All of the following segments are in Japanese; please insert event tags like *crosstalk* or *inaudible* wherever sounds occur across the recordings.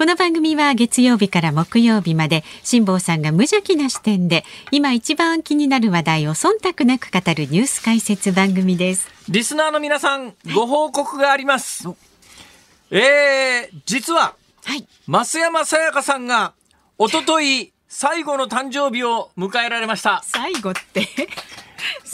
この番組は月曜日から木曜日まで辛坊さんが無邪気な視点で今一番気になる話題を忖度なく語るニュース解説番組です。リスナーの皆さんご報告があります。えー、実は、はい、増山さやかさんがおととい最後の誕生日を迎えられました。最後って？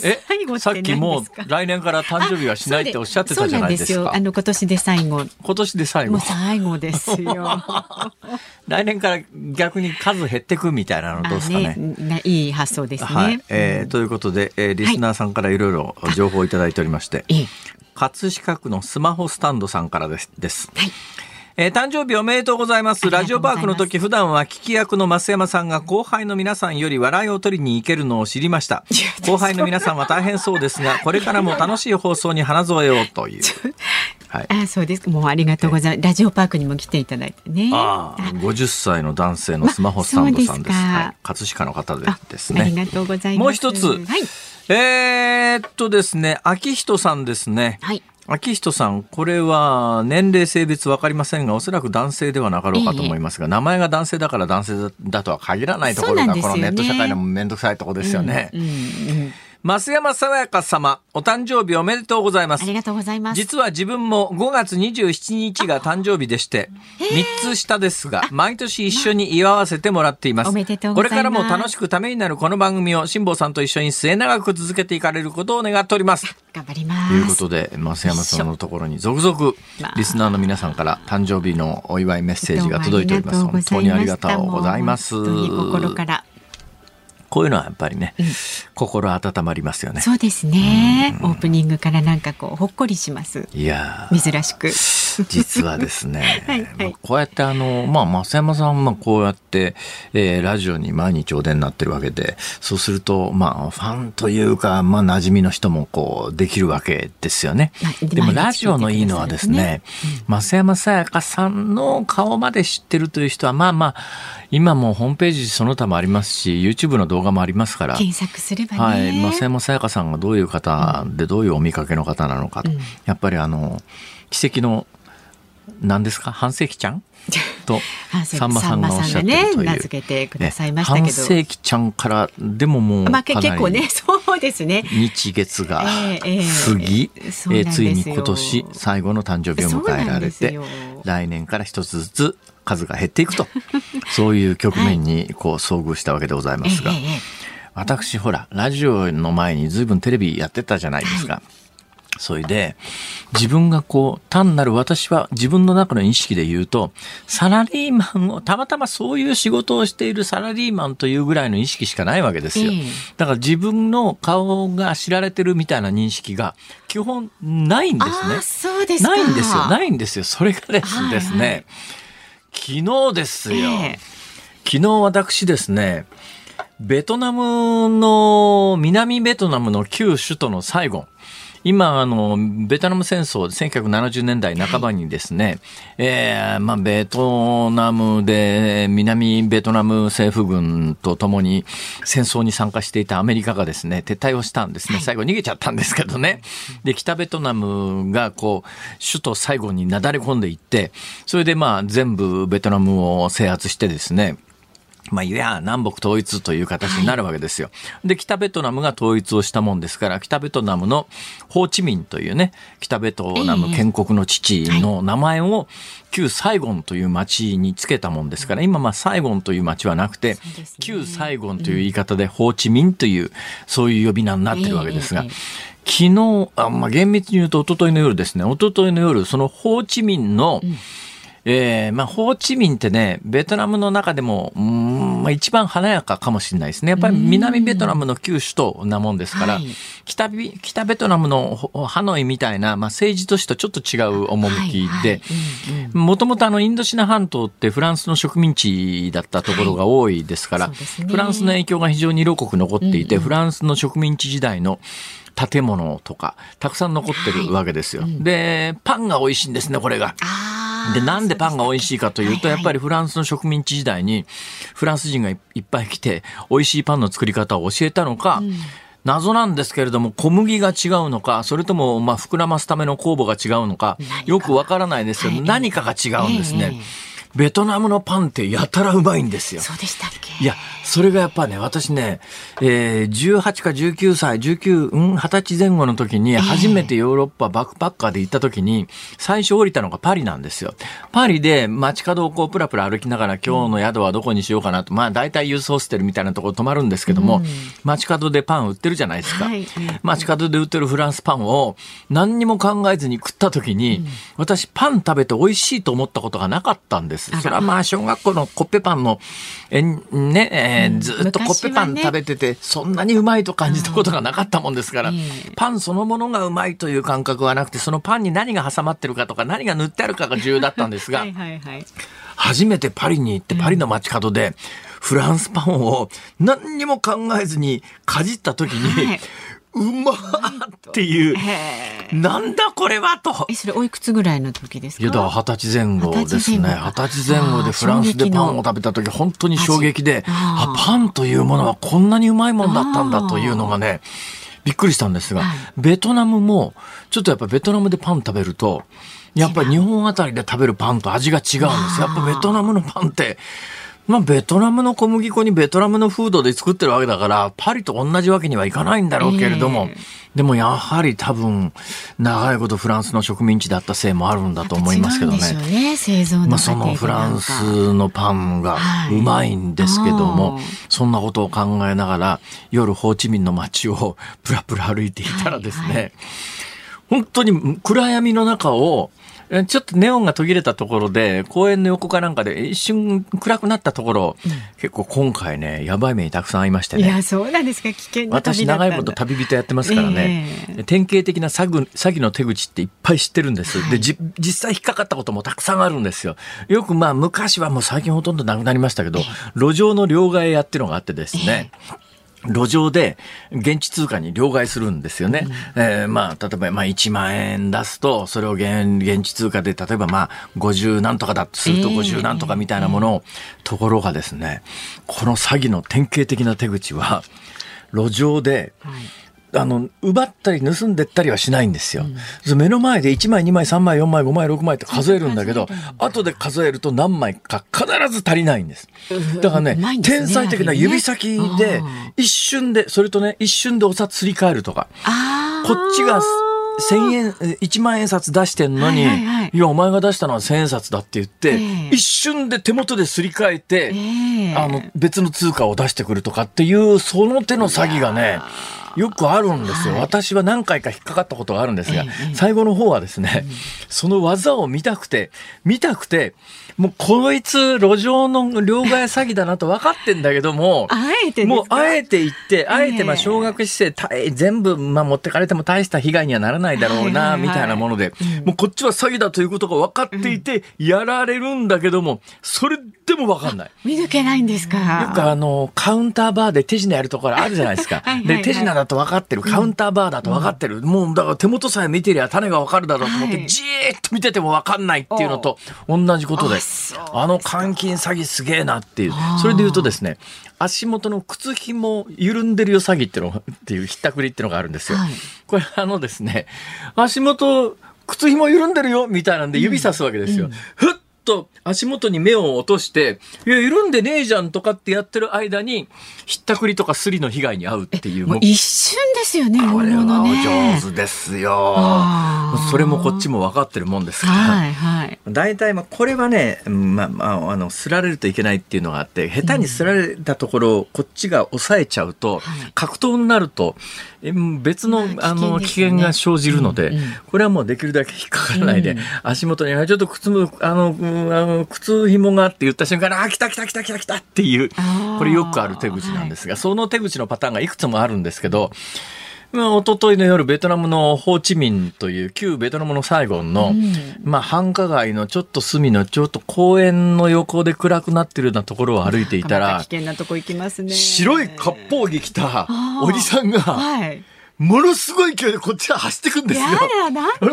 えさっきもう来年から誕生日はしないっておっしゃってたじゃないですか。あの今年で最後。今年で最後。もう最後ですよ。*laughs* 来年から逆に数減ってくみたいなのどうですかね。ねいい発想ですね。はい、えー、ということで、えー、リスナーさんからいろいろ情報をいただいておりまして、は *laughs* い、葛飾区のスマホスタンドさんからです。ですはいえー、誕生日おめでとうございます。ラジオパークの時、普段は聞き役の増山さんが後輩の皆さんより笑いを取りに行けるのを知りました。後輩の皆さんは大変そうですが、これからも楽しい放送に花添えようという。*laughs* はい、あそうです。もうありがとうございます、ラジオパークにも来ていただいてね。ああ50歳の男性のスマホスタンドさんです,、はい、葛飾の方でですね。ありがとうございます。もう一つ、はい、えー、っとですね秋人さんですね。はい秋人さん、これは年齢、性別分かりませんが、おそらく男性ではなかろうかと思いますが、ええ、名前が男性だから男性だとは限らないところが、ね、このネット社会の面倒くさいところですよね。うんうんうん増山さわやか様、お誕生日おめでとうございます。ありがとうございます。実は自分も5月27日が誕生日でして、3つ下ですが、毎年一緒に祝わせてもらっています。おめでとうこれからも楽しくためになるこの番組を辛坊さんと一緒に末永く続けていかれることを願っております。頑張ります。ということで、増山さんのところに続々、リスナーの皆さんから誕生日のお祝いメッセージが届いております。本当にありがとうございます。心からこういうのはやっぱりね、うん、心温まりますよね。そうですね、オープニングからなんかこうほっこりします。いや珍しく。実はですね、*laughs* はいはい、こうやってあの、まあ、増山さんはこうやって、えー、ラジオに毎日お出になってるわけで、そうすると、まあ、ファンというか、まあ、馴染みの人もこう、できるわけですよね。でも、ラジオのいいのはですね、増山さやかさんの顔まで知ってるという人は、まあまあ、今もホームページその他もありますし、YouTube の動画もありますから。検索すればね。はい。増山さやかさんがどういう方で、どういうお見かけの方なのかと。うん、やっぱりあの、奇跡の、何ですか？半世紀ちゃん？と *laughs* さんまさんがおっしゃってるという、ね、名付けてくださいましたけど、半世紀ちゃんからでももうまあ、結構ね *laughs* そうですね。日月が過ぎ、えーえー、ついに今年最後の誕生日を迎えられて来年から一つずつ数が減っていくと。*laughs* そういう局面にこう遭遇したわけでございますが、はい、私ほらラジオの前にずいぶんテレビやってたじゃないですか。はいそれで、自分がこう、単なる私は自分の中の意識で言うと、サラリーマンを、たまたまそういう仕事をしているサラリーマンというぐらいの意識しかないわけですよ。だから自分の顔が知られてるみたいな認識が基本ないんですね。そうですないんですよ。ないんですよ。それがですですね、はいはい昨日ですよ、えー、昨日私ですねベトナムの南ベトナムの旧首都のサイゴン今、あの、ベトナム戦争、1970年代半ばにですね、はい、えー、まあ、ベトナムで、南ベトナム政府軍と共に戦争に参加していたアメリカがですね、撤退をしたんですね。最後逃げちゃったんですけどね。で、北ベトナムが、こう、首都最後になだれ込んでいって、それでまあ、全部ベトナムを制圧してですね、まあ、いや、南北統一という形になるわけですよ。はい、で、北ベトナムが統一をしたもんですから、北ベトナムのホーチミンというね、北ベトナム建国の父の名前を、旧サイゴンという町につけたもんですから、今、まあ、サイゴンという町はなくて、ね、旧サイゴンという言い方で、ホーチミンという、そういう呼び名になってるわけですが、昨日、あまあ、厳密に言うと、一昨日の夜ですね、一昨日の夜、そのホーチミンの、うんえー、まあ、ホーチミンってね、ベトナムの中でも、うん、まあ、一番華やかかもしれないですね。やっぱり南ベトナムの旧首都なもんですから、はい、北北ベトナムのハノイみたいな、まあ、政治都市とちょっと違う趣で、もともとあの、インドシナ半島ってフランスの植民地だったところが多いですから、はいね、フランスの影響が非常に色濃く残っていて、うんうん、フランスの植民地時代の建物とか、たくさん残ってるわけですよ。はいうん、で、パンが美味しいんですね、これが。で、なんでパンが美味しいかというと、やっぱりフランスの植民地時代に、フランス人がいっぱい来て、美味しいパンの作り方を教えたのか、うん。謎なんですけれども、小麦が違うのか、それとも、まあ、膨らますための酵母が違うのか、よくわからないですけど、何かが違うんですね。ベトナムのパンってやたらうまいんですよ。そうでしたっけ？いや、それがやっぱね、私ね、えー、18か19歳、19、うん、20歳前後の時に、初めてヨーロッパバックパッカーで行った時に、最初降りたのがパリなんですよ。パリで街角をこう、プラプラ歩きながら、今日の宿はどこにしようかなと、まあ、大体ユースホステルみたいなところ泊まるんですけども、うん、街角でパン売ってるじゃないですか。はい、街角で売ってるフランスパンを、何にも考えずに食った時に、うん、私、パン食べて美味しいと思ったことがなかったんです。それはまあ、小学校のコッペパンの、えね、えー、ずっとコッペパン食べてて、ね、そんなにうまいと感じたことがなかったもんですから、パンそのものがうまいという感覚はなくて、そのパンに何が挟まってるかとか、何が塗ってあるかが重要だったんですが、*laughs* はい、初めてパリに行って、パリの街角で、フランスパンを何にも考えずにかじった時に、はいうまっていう、なんだこれはと。え、それおいくつぐらいの時ですか？いや、だ二十歳前後ですね。二十歳前後でフランスでパンを食べた時、本当に衝撃で、あパンというものはこんなにうまいもんだったんだというのがね、びっくりしたんですが、ベトナムも、ちょっとやっぱベトナムでパン食べると、やっぱり日本あたりで食べるパンと味が違うんです。やっぱベトナムのパンって、まあ、ベトナムの小麦粉にベトナムのフードで作ってるわけだから、パリと同じわけにはいかないんだろうけれども、えー、でもやはり多分、長いことフランスの植民地だったせいもあるんだと思いますけどね。ね。製造のまあ、そのフランスのパンがうまいんですけども、はい、そんなことを考えながら、夜ホーチミンの街を *laughs* プラプラ歩いていたらですね、はいはい、本当に暗闇の中を、ちょっとネオンが途切れたところで、公園の横かなんかで一瞬暗くなったところ、うん、結構今回ね、やばい目にたくさん会いましてね。いや、そうなんですか、危険な私、長いこと旅人やってますからね、えー、典型的な詐欺詐欺の手口っていっぱい知ってるんです。はい、で、実際引っかかったこともたくさんあるんですよ。よくまあ、昔はもう最近ほとんどなくなりましたけど、路上の両替屋っていうのがあってですね、えー路上で現地通貨に両替するんですよね。うん、えー、まあ、例えば、まあ、1万円出すと、それを現現地通貨で、例えば、まあ、50なんとかだとすると50なんとかみたいなものを、えー、ところがですね、この詐欺の典型的な手口は、路上で、はいあの、奪ったり盗んでったりはしないんですよ。うん、目の前で1枚、2枚、3枚、4枚、5枚、6枚って数えるんだけど、後で数えると何枚か必ず足りないんです。だからね、ね天才的な指先で、一瞬で、それとね、一瞬でお札すり替えるとか、こっちが、千円、一万円札出してんのに、はいはいはい、いや、お前が出したのは千円札だって言って、えー、一瞬で手元ですり替えて、えー、あの、別の通貨を出してくるとかっていう、その手の詐欺がね、よくあるんですよ、はい、私は何回か引っかかったことがあるんですが、最後の方はですね、その技を見たくて、見たくて、もうこいつ路上の両替詐欺だなと分かってんだけども、*laughs* あえてもうあえて言って、あえてまあ小学施設、全部まあ持ってかれても大した被害にはならないだろうな、みたいなもので、もうこっちは詐欺だということが分かっていて、やられるんだけども、それでも分かんない。見抜けないんですか？よくあの、カウンターバーで手品やるところあるじゃないですか。*laughs* で、手品だと分かってる。カウンターバーだと分かってる。もう、だから手元さえ見てりゃ種が分かるだろうと思って、じーっと見てても分かんないっていうのと同じことで、あの監禁詐欺すげえなっていう。それで言うとですね、足元の靴紐緩んでるよ詐欺っていうのっていうひったくりっていうのがあるんですよ。はい、これあのですね、足元、靴紐緩んでるよみたいなんで指さすわけですよ。ふっと足元に目を落として、いや、緩んでねえじゃんとかってやってる間に、ひったくりとかすりの被害に遭うっていう。もう一瞬ですよね、これはお上手ですよ。それもこっちも分かってるもんですから。はいはい。大体、まあ、これはね、まあ、まあ、あの、すられるといけないっていうのがあって、下手にすられたところをこっちが抑えちゃうと、格闘になると、別の、あの、危険が生じるので、これはもうできるだけ引っかからないで、足元に、ちょっと靴も、あの、あの靴紐がって言った瞬間あ来た来た来た来た来たっていうこれよくある手口なんですが、はい、その手口のパターンがいくつもあるんですけどまあ、一昨日の夜、ベトナムのホーチミンという旧ベトナムのサイゴンの、うん、まあ、繁華街のちょっと隅のちょっと公園の横で暗くなってるようなところを歩いていたら、危険なとこ行きますね。白い割烹着着たおじさんが、はいものすごい勢いでこっちは走ってくんですよ。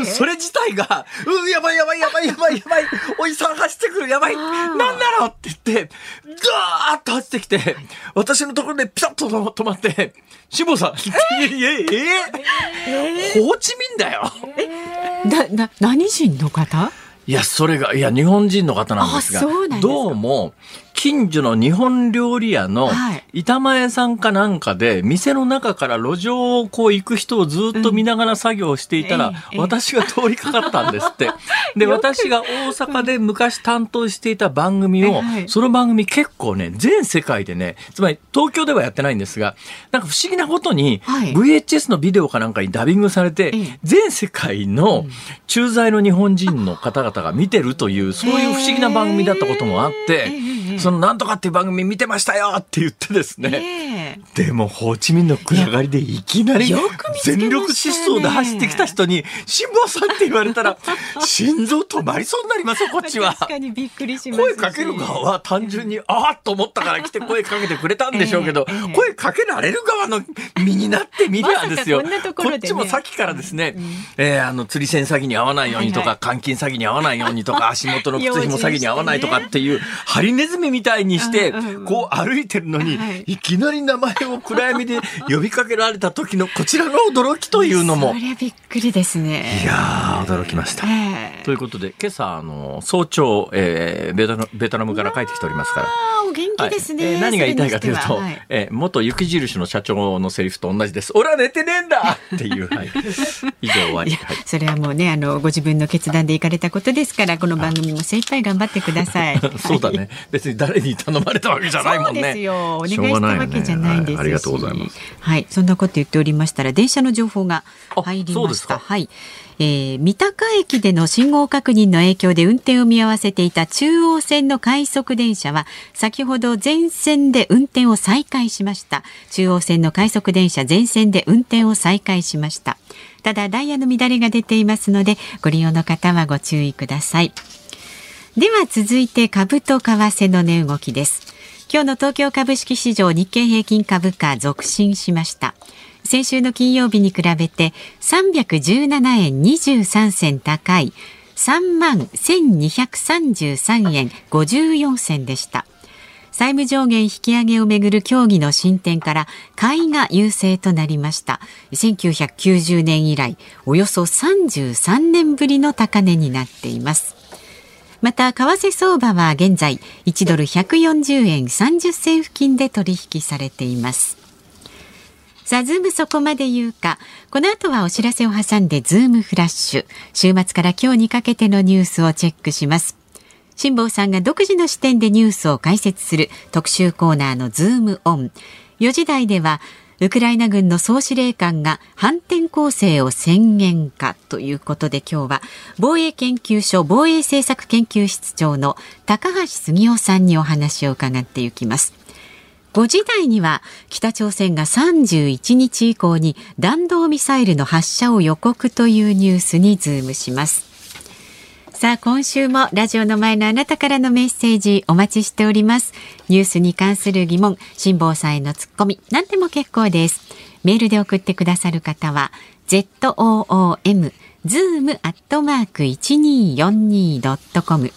それ自体が、うん、やばいやばいやばいやばいやばい、おじさん走ってくるやばい、なんだろうって言って、ガーッと走ってきて、私のところでピタッと止まって、辛坊さん、え？え？え？え？ホーチミンだよ。だな何人の方？いや、それが、いや、日本人の方なんですが、すか。どうも、近所の日本料理屋のはい。板前さんかなんかで、店の中から路上をこう行く人をずっと見ながら作業していたら、私が通りかかったんですって。*laughs* で、私が大阪で昔担当していた番組を、はい。その番組結構ね、全世界でね、つまり東京ではやってないんですが、なんか不思議なことに、はい。VHS のビデオかなんかにダビングされて、ええ。全世界の駐在の日本人の方々が見てるという、そういう不思議な番組だったこともあって、ええそのなんとかっていう番組見てましたよって言ってですね、でも、ホーチミンの暗がりでいきなり全力疾走で走ってきた人に、辛坊さんって言われたら、*laughs* 心臓止まりそうになりますよ、こっちは。確かにびっくりしますし。声かける側は単純に、ああと思ったから来て *laughs* 声かけてくれたんでしょうけど、声かけられる側の身になってみりゃですよ。こっちもさっきからですね、えーあの、釣り銭詐欺に合わないようにとか、はい監禁詐欺に合わないようにとか、*laughs* 足元の靴紐詐欺に合わないとかっていう、ハリネズミみたいにしてこう歩いてるのにはい、いきなり名前を暗闇で呼びかけられた時のこちらの驚きというのもそ、りゃびっくりですねいやー、驚きました。ええということで、今朝、あの、早朝、えーベトナベトナムから帰ってきておりますから。お元気ですね、はいえー何が言いたいかというと、ははいえー元雪印の社長のセリフと同じです。俺は寝てねえんだっていう、はい。以上終わり。はいそれはもうねあのご自分の決断で行かれたことですからこの番組も精一杯頑張ってください *laughs* そうだね。別に誰に頼まれたわけじゃないもんね。そうですよ。お願いしたわけじゃないんですし、はいありがとうございます。はい、そんなこと言っておりましたら電車の情報が入りました。はい。えー三鷹駅での信号確認の影響で運転を見合わせていた中央線の快速電車は先ほど全線で運転を再開しました中央線の快速電車全線で運転を再開しましたただダイヤの乱れが出ていますのでご利用の方はご注意くださいでは続いて株と為替の値動きです。今日の東京株式市場日経平均株価続伸しました。先週の金曜日に比べて317円23銭高い3万1233円54銭でした。債務上限引き上げをめぐる協議の進展から買いが優勢となりました1990年以来およそ33年ぶりの高値になっていますまた為替相場は現在1ドル140円30銭付近で取引されていますさあ、ズームそこまで言うか。この後はお知らせを挟んでズームフラッシュ。週末から今日にかけてのニュースをチェックします。辛坊さんが独自の視点でニュースを解説する特集コーナーのズームオン。4時台では、ウクライナ軍の総司令官が反転攻勢を宣言かということで今日は防衛研究所防衛政策研究室長の高橋杉雄さんにお話を伺っていきます。5時台には北朝鮮が31日以降に弾道ミサイルの発射を予告というニュースにズームします。さあ今週もラジオの前のあなたからのメッセージお待ちしております。ニュースに関する疑問、辛坊さんへのツッコミ、何でも結構です。メールで送ってくださる方は ZOOM zoom アットマーク 1242.com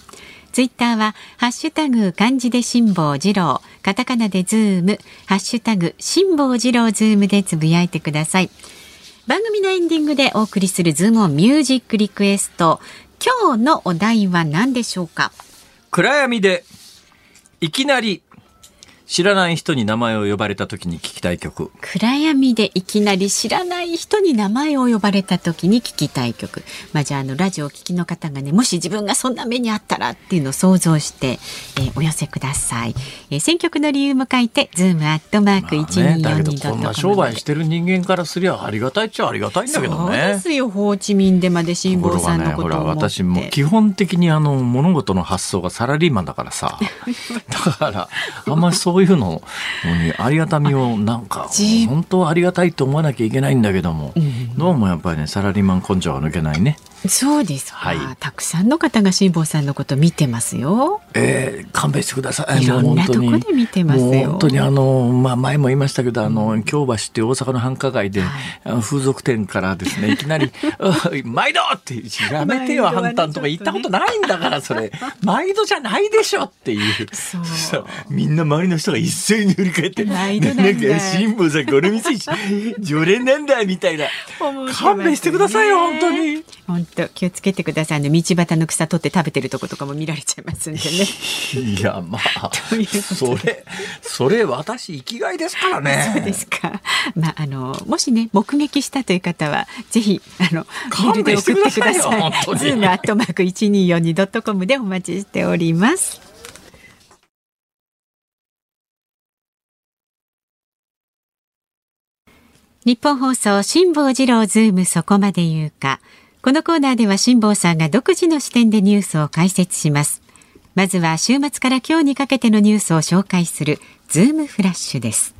ツイッターは、ハッシュタグ漢字で辛坊治郎、カタカナでズーム、ハッシュタグ辛坊治郎ズームでつぶやいてください。番組のエンディングでお送りするズームオンミュージックリクエスト。今日のお題は何でしょうか？暗闇で、いきなり、知らない人に名前を呼ばれた時に聞きたい曲。暗闇でいきなり知らない人に名前を呼ばれた時に聞きたい曲。まあじゃああのラジオお聞きの方がね、もし自分がそんな目にあったらっていうのを想像して、えーお寄せください。えー選曲の理由も書いて、ズームアットマークまあね、だけど 1242.com こんな商売してる人間からすりゃありがたいっちゃありがたいんだけどそうでね。すよ、ホーチミンでまで辛坊さんのことを思って。私も基本的にあの物事の発想がサラリーマンだからさ *laughs* だからあんまりそういうのにありがたみをなんかじ本当はありがたいと思わなきゃいけないんだけども、どうもやっぱりねサラリーマン根性は抜けないね。そうですはい、たくさんの方が辛坊さんのこと見てますよ。えー、勘弁してください。いろんなとこで見てますよ。本当にあのまあ前も言いましたけどあの京橋って大阪の繁華街で、はい、風俗店からですねいきなり *laughs* 毎度ってやめてよ反対とか言ったことないんだからそれ毎度じゃないでしょっていう。そうみんな周りの人が一斉に振り返って毎度なんだ。なんか辛坊さんこれ見せ常連なんだみたいな。勘弁してくださいよ本当に。本当気をつけてくださいね。道端の草取って食べてるとことかも見られちゃいますんでね。いやまあそれそれ私生きがいですからね。そうですか。まああのもしね目撃したという方はぜひあのメールで送ってください。ズームアットマーク一二四二ドットコムでお待ちしております。ニッポン放送辛坊治郎ズームそこまで言うかこのコーナーでは辛坊さんが独自の視点でニュースを解説します。まずは週末から今日にかけてのニュースを紹介するズームフラッシュです。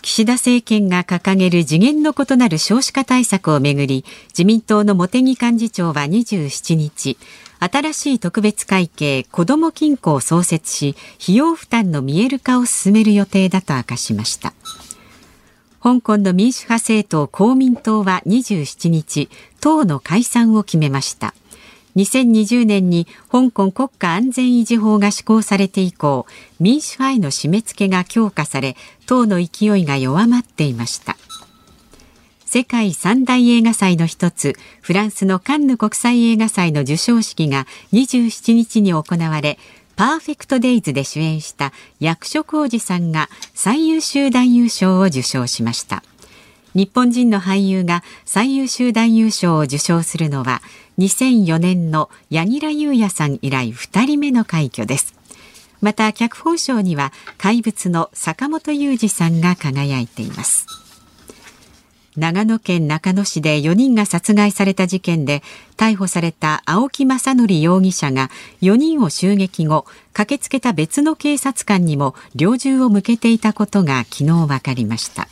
岸田政権が掲げる次元の異なる少子化対策をめぐり自民党の茂木幹事長は27日新しい特別会計子ども金庫を創設し費用負担の見える化を進める予定だと明かしました。香港の民主派政党公民党は27日、党の解散を決めました。2020年に香港国家安全維持法が施行されて以降、民主派への締め付けが強化され、党の勢いが弱まっていました。世界三大映画祭の一つ、フランスのカンヌ国際映画祭の授賞式が27日に行われ、パーフェクトデイズで主演した役所広司さんが最優秀男優賞を受賞しました。日本人の俳優が最優秀男優賞を受賞するのは2004年の柳楽優弥さん以来2人目の快挙です。また脚本賞には怪物の坂本雄二さんが輝いています。長野県中野市で4人が殺害された事件で逮捕された青木正則容疑者が4人を襲撃後駆けつけた別の警察官にも猟銃を向けていたことが昨日分かりました。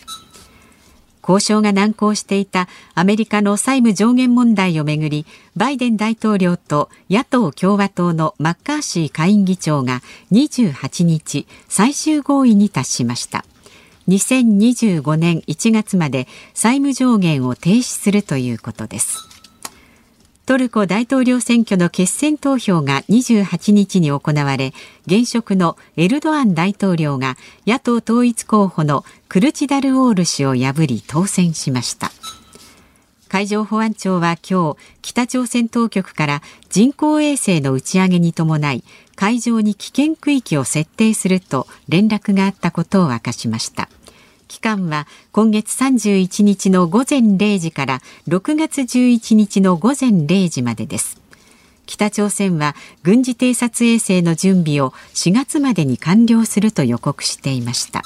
交渉が難航していたアメリカの債務上限問題をめぐりバイデン大統領と野党共和党のマッカーシー下院議長が28日最終合意に達しました。2025年1月まで債務上限を停止するということです。トルコ大統領選挙の決選投票が28日に行われ現職のエルドアン大統領が野党統一候補のクルチダルオール氏を破り当選しました。海上保安庁は今日北朝鮮当局から人工衛星の打ち上げに伴い海上に危険区域を設定すると連絡があったことを明かしました。期間は今月31日の午前0時から6月11日の午前0時までです。北朝鮮は軍事偵察衛星の準備を4月までに完了すると予告していました。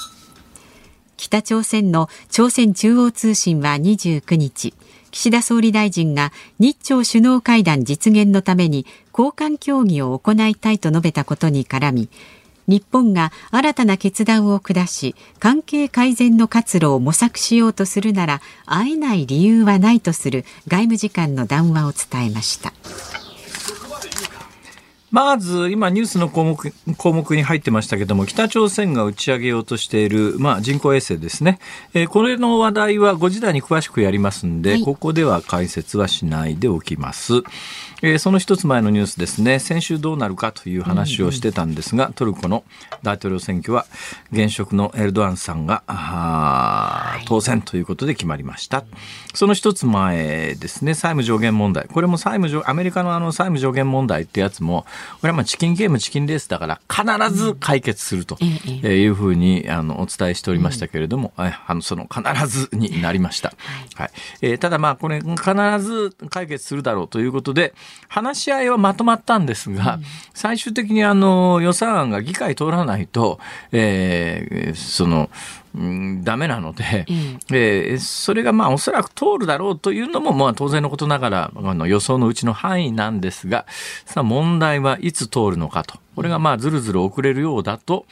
北朝鮮の朝鮮中央通信は29日岸田総理大臣が日朝首脳会談実現のために交換協議を行いたいと述べたことに絡み日本が新たな決断を下し関係改善の活路を模索しようとするなら会えない理由はないとする外務次官の談話を伝えました。まず今ニュースの項目項目に入ってましたけども北朝鮮が打ち上げようとしている、まあ、人工衛星ですね、えー、これの話題は5時台に詳しくやりますんで、はい、ここでは解説はしないでおきます。えー、その一つ前のニュースですね。先週どうなるかという話をしてたんですが、うんうん、トルコの大統領選挙は現職のエルドアンさんが、はい、当選ということで決まりました。その一つ前ですね。債務上限問題。これも債務上アメリカのあの債務上限問題ってやつもこれはまあチキンゲームチキンレースだから必ず解決するというふうにあのお伝えしておりましたけれども、うん、あのその必ずになりました。はい。えー、ただまあこれ必ず解決するだろうということで話し合いはまとまったんですが、最終的にあの予算案が議会通らないと、えー、その、うん、ダメなので、うん、えー、それがまあおそらく通るだろうというのもまあ当然のことながらあの予想のうちの範囲なんですがさあ問題はいつ通るのかとこれがまあずるずる遅れるようだと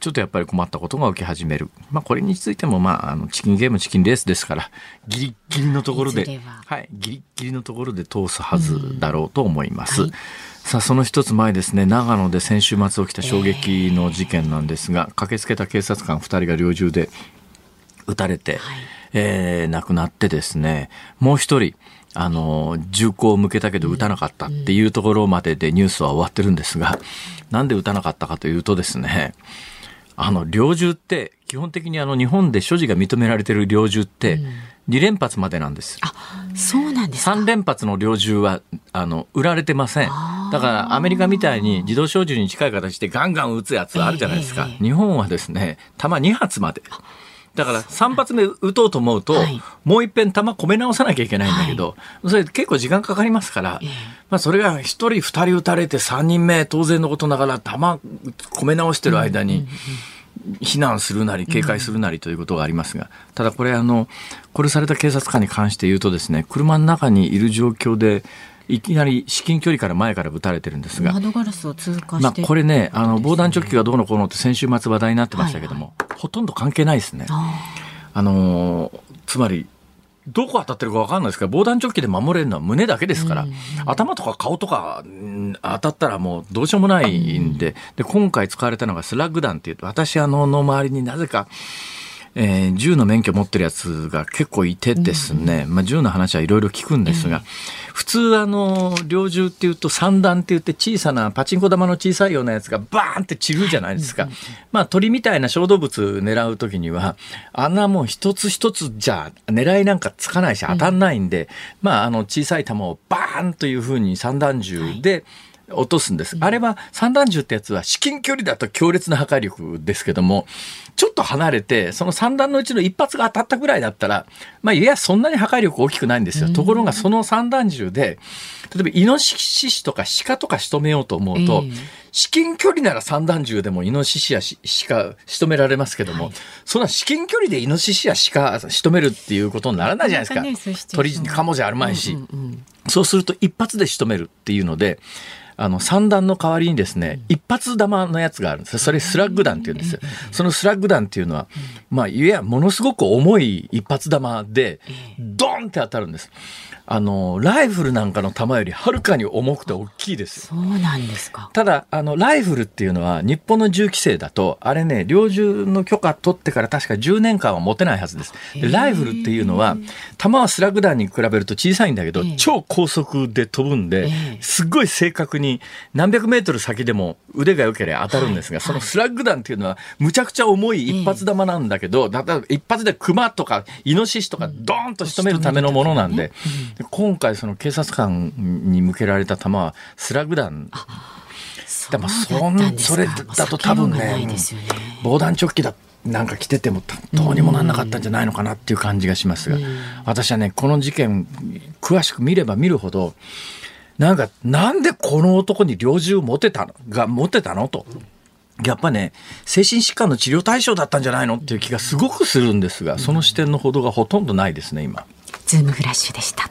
ちょっとやっぱり困ったことが起き始める。まあこれについてもまああのチキンゲームチキンレースですからギリギリのところではいギリギリのところで通すはずだろうと思います。はい、さあその一つ前ですね。長野で先週末起きた衝撃の事件なんですが、えー、駆けつけた警察官2人が猟銃で撃たれて、はい、えー、亡くなってですね。もう一人あの、銃口を向けたけど撃たなかったっていうところまででニュースは終わってるんですが、なんで撃たなかったかというとですね、あの、猟銃って基本的にあの日本で所持が認められている猟銃って2連発までなんです。あ、そうなんですか ?3 連発の猟銃はあの売られてません。だからアメリカみたいに自動小銃に近い形でガンガン撃つやつあるじゃないですか。えー、日本はですね、弾2発まで。だから3発目撃とうと思うと、はい、もう一遍弾込め直さなきゃいけないんだけど、はい、それ結構時間かかりますから、えー、まあ、それが1人2人撃たれて3人目当然のことながら弾込め直してる間に、避難するなり警戒するなりということがありますが、ただこれあの殺された警察官に関して言うとですね車の中にいる状況でいきなり至近距離から前から撃たれてるんですが窓ガラスを通過まあ、これねあの防弾チョッキがどうのこうのって先週末話題になってましたけども、はいはい、ほとんど関係ないですね。あのつまりどこ当たってるか分かんないですけど防弾チョッキで守れるのは胸だけですから、頭とか顔とか当たったらもうどうしようもないんでで今回使われたのがスラッグ弾っていうと私あのの周りになぜかえー、銃の免許持ってるやつが結構いてですね、まあ、銃の話はいろいろ聞くんですが、普通あの猟銃っていうと散弾って言って小さなパチンコ玉の小さいようなやつがバーンって散るじゃないですか、まあ、鳥みたいな小動物狙う時にはあんなもう一つ一つじゃ狙いなんかつかないし当たんないんで、まあ、あの小さい弾をバーンというふうに散弾銃で、はい落とすんです。あれは散弾銃ってやつは至近距離だと強烈な破壊力ですけども、ちょっと離れて、その散弾のうちの一発が当たったぐらいだったら、まあ、いや、そんなに破壊力大きくないんですよ。ところが、その散弾銃で、例えば、イノシシとか鹿とか仕留めようと思うと、至近距離なら散弾銃でもイノシシや鹿仕留められますけども、はい、そんな至近距離でイノシシや鹿仕留めるっていうことにならないじゃないですか。ね、鳥にカモじゃあるまいし、うんうんうん。そうすると一発で仕留めるっていうので、あの三弾の代わりにですね、一発弾のやつがあるんです。それスラッグ弾っていうんですよ。そのスラッグ弾っていうのは、まあ、いや、ものすごく重い一発弾で、ドンって当たるんです。あのライフルなんかの弾よりはるかに重くて大きいですそうなんですか。ただあのライフルっていうのは日本の銃規制だとあれね猟銃の許可取ってから確か10年間は持てないはずです。でライフルっていうのは弾はスラッグ弾に比べると小さいんだけど超高速で飛ぶんですっごい正確に何百メートル先でも腕が良ければ当たるんですが、そのスラッグ弾っていうのはむちゃくちゃ重い一発弾なんだけど、だ一発で熊とかイノシシとかドーンと仕留めるためのものなんで、今回その警察官に向けられた弾はスラッグ弾。でもそんそれだと多分ね、ね、防弾チョッキだなんか着ててもどうにもなんなかったんじゃないのかなっていう感じがしますが、私はねこの事件詳しく見れば見るほどなんかなんでこの男に猟銃持てたのが持てたのと。やっぱね、精神疾患の治療対象だったんじゃないのっていう気がすごくするんですが、その視点の報道がほとんどないですね、今。ズームフラッシュでした。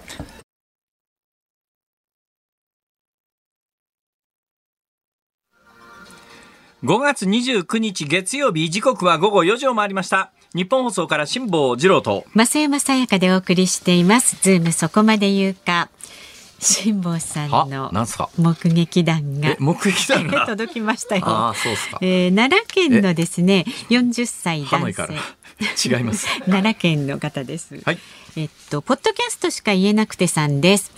5月29日月曜日時刻は午後4時を回りました日本放送から辛坊治郎と増山さやかでお送りしていますズームそこまで言うか辛坊さんの目撃談が目撃談が？*laughs* 届きましたよ。あそうですか。えー、奈良県のですね、40歳男性。違います。*laughs* 奈良県の方です。はい。えっとポッドキャストしか言えなくてさんです。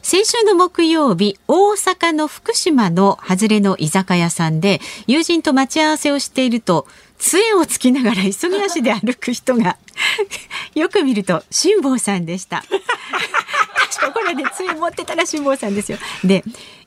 先週の木曜日、大阪の福島の外れの居酒屋さんで、友人と待ち合わせをしていると、杖をつきながら急ぎ足で歩く人が *laughs* よく見ると辛坊さんでした。確かこれで杖持ってたら辛坊さんですよ。で、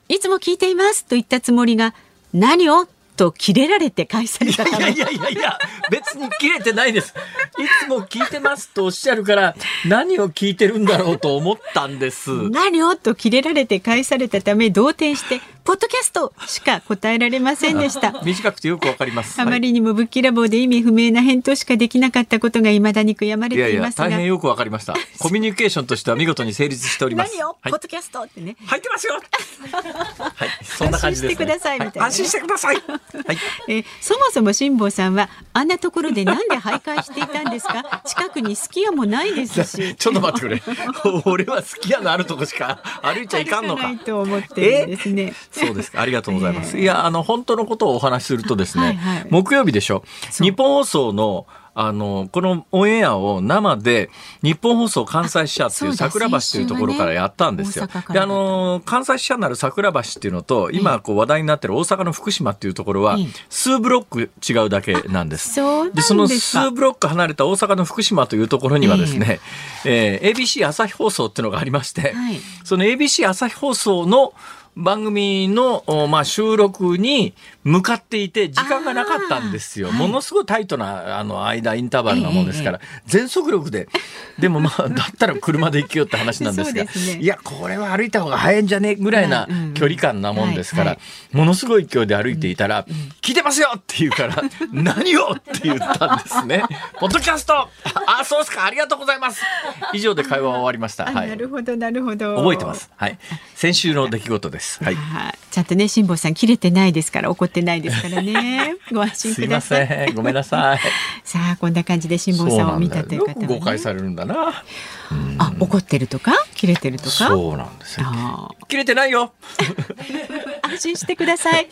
いつも聞いていますと言ったつもりが、何を？と切れられて返されたいやいやいやいや別に切れてないです。いつも聞いてますとおっしゃるから何を聞いてるんだろうと思ったんです。何を？と切れられて返されたため動転してポッドキャストしか答えられませんでした。*laughs* 短くてよくわかります。あまりにもぶっきらぼうで意味不明な返答しかできなかったことが未だに悔やまれていますが。大変よくわかりました。*laughs* コミュニケーションとしては見事に成立しております。何を、はいポッドキャストってね入ってますよ。*laughs* はい。そんな感じです、ね、安心してくださいみたいな。ねは安心してください。はい。えーそもそも辛坊さんはあんなところでなんで徘徊していたんですか？近くにすき家もないですし。ちょっと待ってくれ。俺は好き家のあるとこしか歩いちゃいかんのか。歩。ないと思ってるんですねそうですか。ありがとうございます。ええいや、あの、本当のことをお話しするとですね、はいはい木曜日でしょ？日本放送の、あの、このオンエアを生で、日本放送関西支社っていう桜橋というところからやったんですよ。ね大阪からあの、関西支社なる桜橋っていうのと、今こう話題になってる大阪の福島っていうところはええ、数ブロック違うだけなんです。そで、その数ブロック離れた大阪の福島というところにはですね、えー ABC 朝日放送っていうのがありまして、はいその ABC 朝日放送の番組の、おまあ、収録に向かっていて、時間がなかったんですよ。ものすごいタイトな、あの、間、インターバルなもんですから、全速力で。でもまあ、*laughs* だったら車で行けよって話なんですが、いや、これは歩いた方が早いんじゃね？ぐらいな距離感なもんですから、はいものすごい勢いで歩いていたら、聞いてますよって言うから、*laughs* 何をって言ったんですね。*laughs* ポッドキャストあ、そうですか、ありがとうございます。以上で会話は終わりました。あはい。なるほどなるほど覚えてます。はい。先週の出来事です。はい。はいちゃんとね辛坊さん切れてないですから怒ってないですからね *laughs* ご安心くださいせん。ごめんなさい。*laughs* さあこんな感じで辛坊さんを見たというよ方は、ね、く誤解されるんだな。あ怒ってるとか？切れてるとか？そうなんですよ。あ切れてないよ。*laughs* ー安心してください。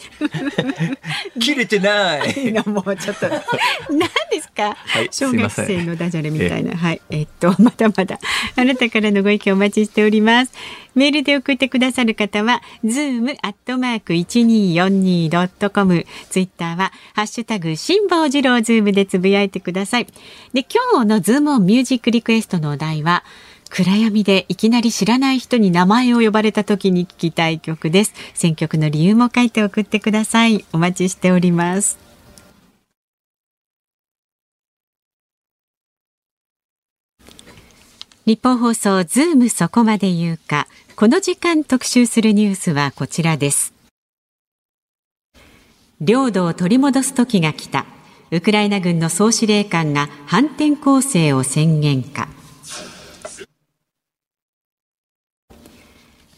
*laughs* 切れてない。もうちょっと。何ですか、はいす小学生のダジャレみたいな。はい。えっとまだまだ。あなたからのご意見お待ちしております。メールで送ってくださる方は zoom アットマーク一二四二ドットコム。ツイッターはハッシュタグ辛坊治郎ズームでつぶやいてください。で今日のズームオンミュージックリクエストのお題は暗闇でいきなり知らない人に名前を呼ばれた時に聞きたい曲です。選曲の理由も書いて送ってください。お待ちしております。ニッポン放送ズームそこまで言うか。この時間特集するニュースはこちらです。領土を取り戻す時が来た。ウクライナ軍の総司令官が反転攻勢を宣言か。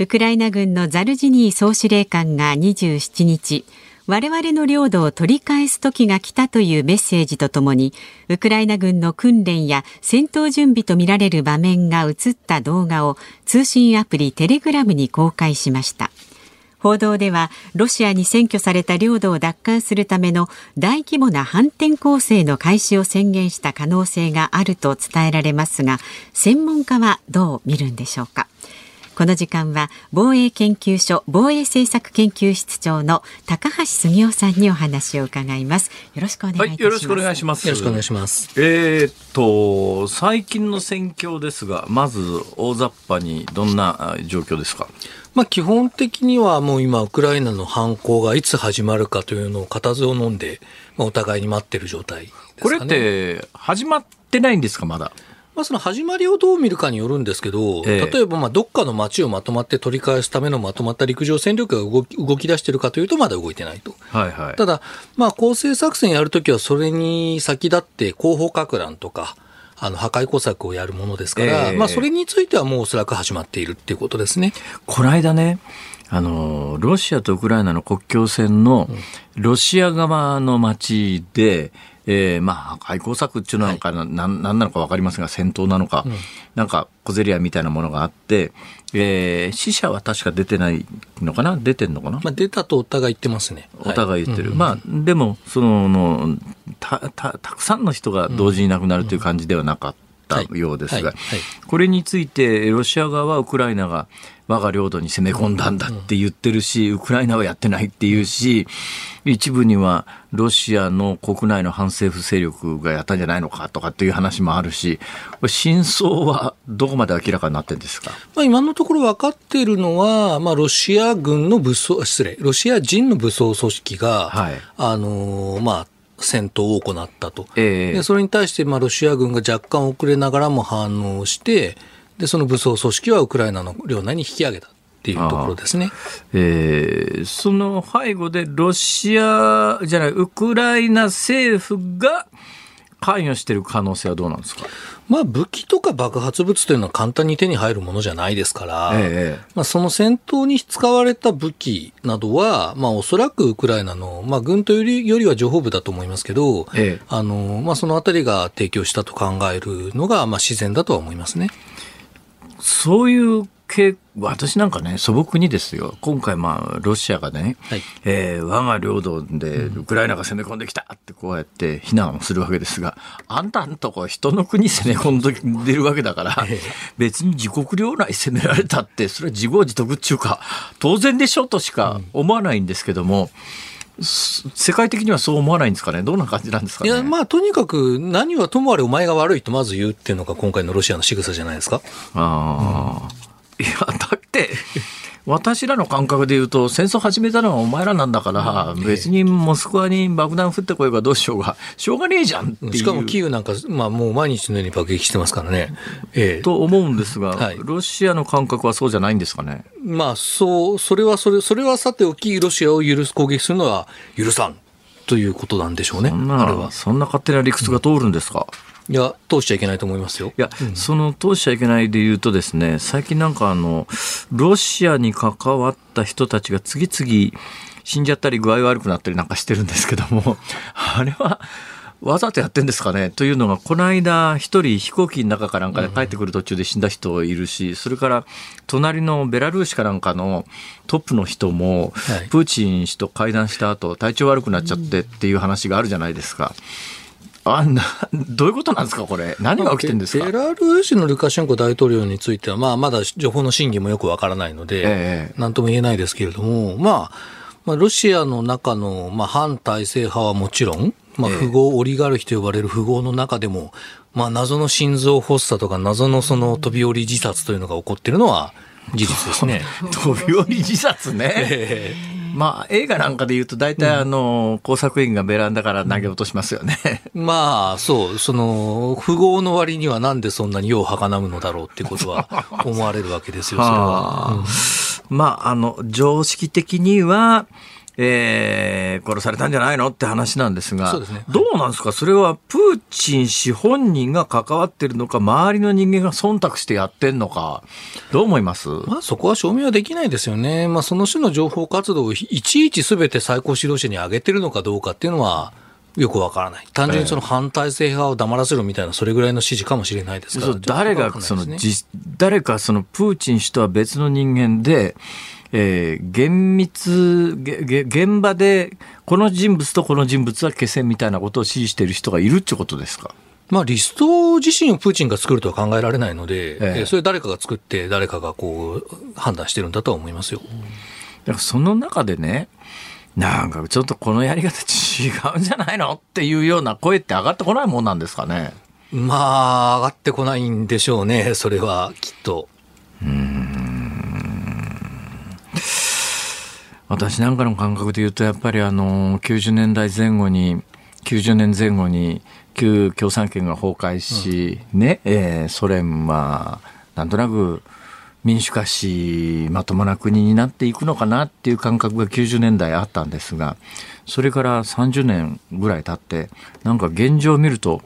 ウクライナ軍のザルジニー総司令官が27日我々の領土を取り返す時が来たというメッセージとともにウクライナ軍の訓練や戦闘準備とみられる場面が映った動画を通信アプリテレグラムに公開しました。報道ではロシアに占拠された領土を奪還するための大規模な反転攻勢の開始を宣言した可能性があると伝えられますが専門家はどう見るんでしょうか。この時間は防衛研究所防衛政策研究室長の高橋杉雄さんにお話を伺いますよろしくお願いいたします、はい。よろしくお願いします。よろしくお願いします。えーっと、最近の戦況ですが、まず大雑把にどんなあ状況ですか？まあ基本的にはもう今ウクライナの反攻がいつ始まるかというのを固唾を飲んで、まあ、お互いに待ってる状態ですかね。これって始まってないんですか、まだ？まあその始まりをどう見るかによるんですけど、ええ例えばまあどっかの町をまとまって取り返すためのまとまった陸上戦力が動き動き出しているかというとまだ動いてないと。はいはい。ただ、まあ攻勢作戦やるときはそれに先立って後方か乱とか、あの破壊工作をやるものですから、ええまあそれについてはもうおそらく始まっているっていうことですね。この間ね、あの、ロシアとウクライナの国境線のロシア側の町で、えーまあ、破壊工作っていうのかな、なん、なんなのかわかりませんが、戦闘なのか、なんか小競り合いみたいなものがあって、えー死者は確か出てないのかな出てんのかな？まあ出たとお互い言ってますね。お互い言ってる。はいまあ、でも、その、のた、た、たくさんの人が同時に亡くなるという感じではなかったようですがはい。はい。はい、これについて、ロシア側はウクライナが我が領土に攻め込んだんだって言ってるし、ウクライナはやってないって言うし、一部にはロシアの国内の反政府勢力がやったんじゃないのかとかっていう話もあるし、真相はどこまで明らかになってるんですか？まあ、今のところ分かっているのは、まあ、ロシア軍の武装、失礼、ロシア人の武装組織が、はい。あのーまあ、戦闘を行ったと。ええ。でそれに対して、まあ、ロシア軍が若干遅れながらも反応して、で、その武装組織はウクライナの領内に引き上げた。っていうところですね。えー、その背後でロシアじゃない、ウクライナ政府が関与している可能性はどうなんですか？まあ、武器とか爆発物というのは簡単に手に入るものじゃないですから、ええ、まあ、その戦闘に使われた武器などは、まあ、おそらくウクライナの、まあ、軍というよりは情報部だと思いますけど、え、あのまあ、そのあたりが提供したと考えるのが、まあ、自然だとは思いますね。そういう系、私なんかね、素朴にですよ、今回、まあ、ロシアがね、はい、えー、我が領土でウクライナが攻め込んできたってこうやって非難をするわけですが、あんたんとこ人の国攻め込んでるわけだから、別に自国領内攻められたって、それは自業自得っていうか、当然でしょとしか思わないんですけども、世界的にはそう思わないんですかね、どんな感じなんですか、ね、いや、まあ、とにかく、何はともあれお前が悪いとまず言うっていうのが、今回のロシアの仕草じゃないですか。ああ、うんいや、だって、私らの感覚で言うと、戦争始めたのはお前らなんだから、別にモスクワに爆弾降ってこいばどうしようが、*laughs* しょうがねえじゃんしかもキーウなんか、まあ、もう毎日のように爆撃してますからね。ええ、と思うんですが、はい、ロシアの感覚はそうじゃないんですかね？まあ、そう、それはそれ、それはさておき、ロシアを許す攻撃するのは許さんということなんでしょうね。そんな、そんな勝手な理屈が通るんですか？うんいや、通しちゃいけないと思いますよ。いや、うん、その通しちゃいけないで言うとですね、最近なんかあの、ロシアに関わった人たちが次々死んじゃったり具合悪くなったりなんかしてるんですけども、*laughs* あれは、わざとやってんですかね？というのが、この間、一人飛行機の中かなんかで帰ってくる途中で死んだ人いるし、それから隣のベラルーシかなんかのトップの人も、プーチン氏と会談した後、体調悪くなっちゃってっていう話があるじゃないですか。あな *laughs* どういうことなんですか、これ、何が起きてるんですか？ベラルーシのルカシェンコ大統領については、まあ、まだ情報の真偽もよくわからないので、ええ、なんとも言えないですけれども、まあ、まあ、ロシアの中の、まあ、反体制派はもちろん、まあ、富豪、オリガルヒと呼ばれる富豪の中でも、まあ、謎の心臓発作とか、謎のその飛び降り自殺というのが起こっているのは事実ですね。*laughs* 飛び降り自殺ね。*laughs* ええまあ、映画なんかで言うと、大体あの、工作員がベランダから投げ落としますよね。*laughs* まあ、そう、その、富豪の割にはなんでそんなにようはかなむのだろうってことは *laughs* 思われるわけですよ、それは。うん、まあ、あの、常識的には、えー、殺されたんじゃないのって話なんですが、すね、どうなんですか、それはプーチン氏本人が関わってるのか、周りの人間が忖度してやってんのか、どう思います、まあ、そこは証明はできないですよね、まあ、その種の情報活動をいちいちすべて最高指導者に上げてるのかどうかっていうのは、よくわからない。単純にその反体制派を黙らせろみたいな、それぐらいの指示かもしれないですから。誰が、その、誰かそのプーチン氏とは別の人間で、えー、厳密、現場でこの人物とこの人物は決戦みたいなことを指示している人がいるってことですか？まあ、リスト自身をプーチンが作るとは考えられないので、ええ、それ誰かが作って、誰かがこう判断してるんだとは思いますよ。だからその中でね、なんかちょっとこのやり方違うんじゃないのっていうような声って上がってこないもんなんですかね？まあ、上がってこないんでしょうね、それはきっと。うん私なんかの感覚で言うとやっぱりあの90年代前後に90年前後に旧共産圏が崩壊し、うん、ね、えー、ソ連はなんとなく民主化しまともな国になっていくのかなっていう感覚が90年代あったんですがそれから30年ぐらい経ってなんか現状を見ると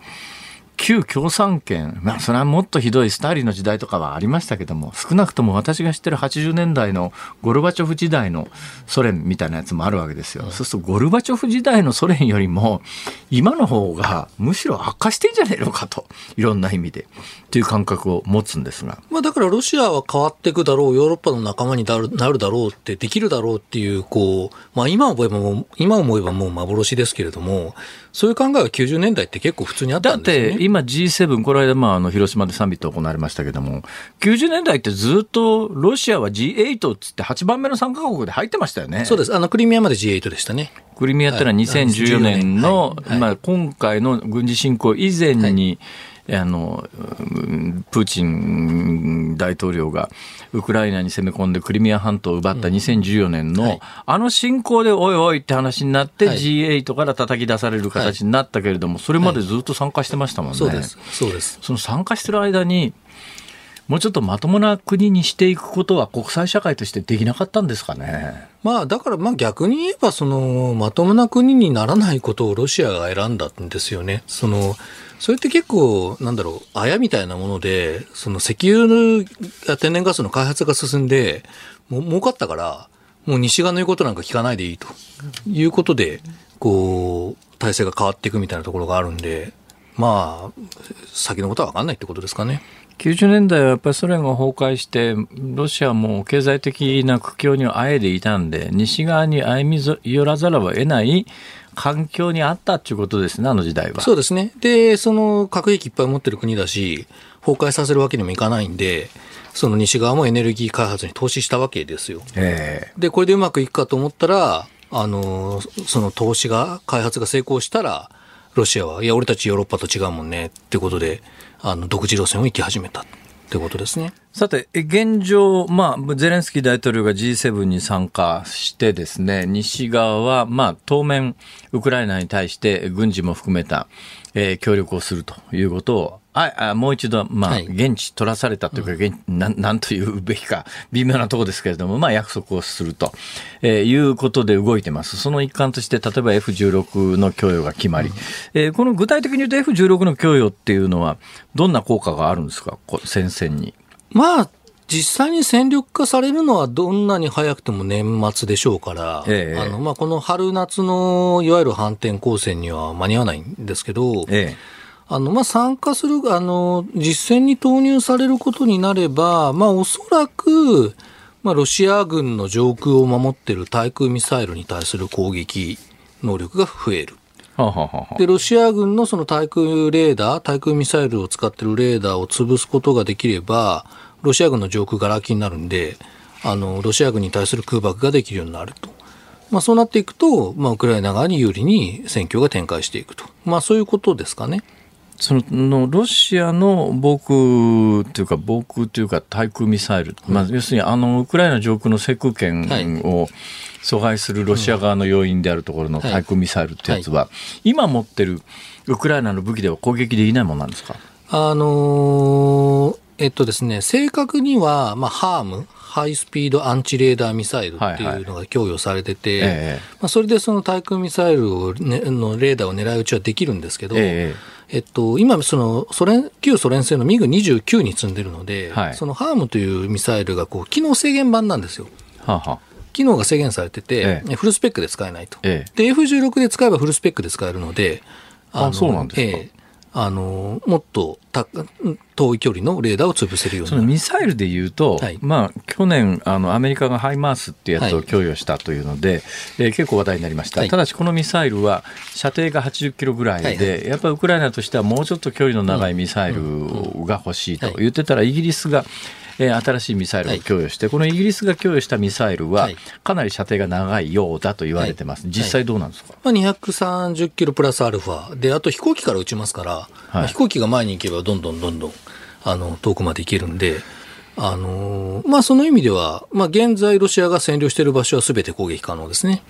旧共産圏、まあ、それはもっとひどいスターリンの時代とかはありましたけども、少なくとも私が知ってる80年代のゴルバチョフ時代のソ連みたいなやつもあるわけですよ。そうするとゴルバチョフ時代のソ連よりも、今の方がむしろ悪化してんじゃねえのかと、いろんな意味で、という感覚を持つんですが。まあ、だからロシアは変わっていくだろう、ヨーロッパの仲間になるなるだろうって、できるだろうっていう、こう、まあ、今思えばもう、今思えばもう幻ですけれども、そういう考えは90年代って結構普通にあったんですよ、ね、だって今 G7、この間まああの広島でサミット行われましたけども、90年代ってずっとロシアは G8 っつって8番目の参加国で入ってましたよね。そうです。あのクリミアまで G8 でしたね。クリミアってのは2014年の、はいはい、まあ今回の軍事侵攻以前に、はいあのプーチン大統領がウクライナに攻め込んでクリミア半島を奪った2014年の、うんはい、あの侵攻でおいおいって話になって、はい、G8 から叩き出される形になったけれども、それまでずっと参加してましたもんね。そうです。そうです。その参加してる間に、もうちょっとまともな国にしていくことは国際社会としてできなかったんですかね。まあだからまあ逆に言えばそのまともな国にならないことをロシアが選んだんですよね。そのそれって結構なんだろうあやみたいなものでその石油や天然ガスの開発が進んでもう儲かったからもう西側の言うことなんか聞かないでいいということでこう体制が変わっていくみたいなところがあるんでまあ先のことは分かんないってことですかね。90年代はやっぱりソ連が崩壊して、ロシアも経済的な苦境にあえでいたんで、西側に歩み寄らざるを得ない環境にあったっていうことですね、あの時代は。そうですね。で、その核兵器いっぱい持ってる国だし、崩壊させるわけにもいかないんで、その西側もエネルギー開発に投資したわけですよ。えー、で、これでうまくいくかと思ったら、あの、その投資が、開発が成功したら、ロシアは、いや、俺たちヨーロッパと違うもんね、ってことで、あの独自路線を行き始めた。ってことですね。さて、現状、まあ、ゼレンスキー大統領が G7 に参加してですね、西側は、まあ、当面、ウクライナに対して軍事も含めた、えー、協力をするということをあもう一度、まあ、現地取らされたというか、現ななんというべきか、微妙なところですけれども、まあ、約束をすると、えー、いうことで動いてます。その一環として、例えば F16 の供与が決まり、うん、えー、この具体的に言うと F16 の供与っていうのは、どんな効果があるんですか、戦線に。まあ、実際に戦力化されるのはどんなに早くても年末でしょうから、ええ、あのまあ、この春夏のいわゆる反転攻勢には間に合わないんですけど、ええあの、まあ、参加する、あの、実戦に投入されることになれば、まあ、おそらく、まあ、ロシア軍の上空を守っている対空ミサイルに対する攻撃能力が増える。で、ロシア軍のその対空レーダー、対空ミサイルを使っているレーダーを潰すことができれば、ロシア軍の上空がら空きになるんで、あの、ロシア軍に対する空爆ができるようになると。まあ、そうなっていくと、まあ、ウクライナ側に有利に戦況が展開していくと。まあ、そういうことですかね。そのロシアの防空というか、防空というか、対空ミサイル、うん、まあ、要するにあのウクライナ上空の制空権を阻害するロシア側の要因であるところの対空ミサイルってやつは、今持ってるウクライナの武器では攻撃できないものなんですか？あのー、えっとですね、正確には、まあ、ハーム、ハイスピードアンチレーダーミサイルっていうのが供与されてて、はいはい。まあ、それでその対空ミサイルを、ね、のレーダーを狙い撃ちはできるんですけど、ええ。っと、今、そのソ連旧ソ連製のミグ29に積んでるので、はい、そのハームというミサイルがこう機能制限版なんですよ。はは機能が制限されてて、ええ、フルスペックで使えないと。ええ、で、F16 で使えばフルスペックで使えるので、あそうなんですか、ええあのもっと遠い距離のレーダーを潰せるようそのミサイルでいうと、はい、まあ、去年あの、アメリカがハイマースっていうやつを供与したというので、はい、えー、結構話題になりました、はい、ただしこのミサイルは射程が80キロぐらいで、はいはい、やっぱりウクライナとしてはもうちょっと距離の長いミサイルが欲しいと言ってたら、イギリスがえー、新しいミサイルを供与して、はい、このイギリスが供与したミサイルは、かなり射程が長いようだと言われてます、実際どうなんですか、まあ、230キロプラスアルファで、あと飛行機から撃ちますから、はい。まあ、飛行機が前に行けば、どんどんどんどんあの遠くまで行けるんで、あのまあ、その意味では、まあ、現在、ロシアが占領している場所はすべて攻撃可能ですね。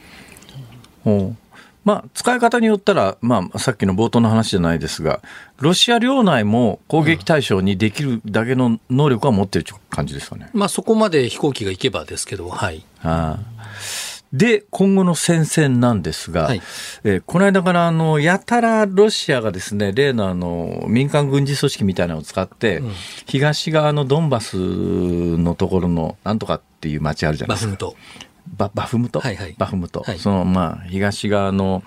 まあ、使い方によったら、まあ、さっきの冒頭の話じゃないですが、ロシア領内も攻撃対象にできるだけの能力は持ってる感じですかね。まあ、そこまで飛行機が行けばですけど、はい。あで、今後の戦線なんですが、はい、えー、この間からあのやたらロシアがですね例のあの民間軍事組織みたいなのを使って、うん、東側のドンバスのところのなんとかっていう町あるじゃないですか。ババフムト、はいはい、バフムト、はい、そのまあ東側の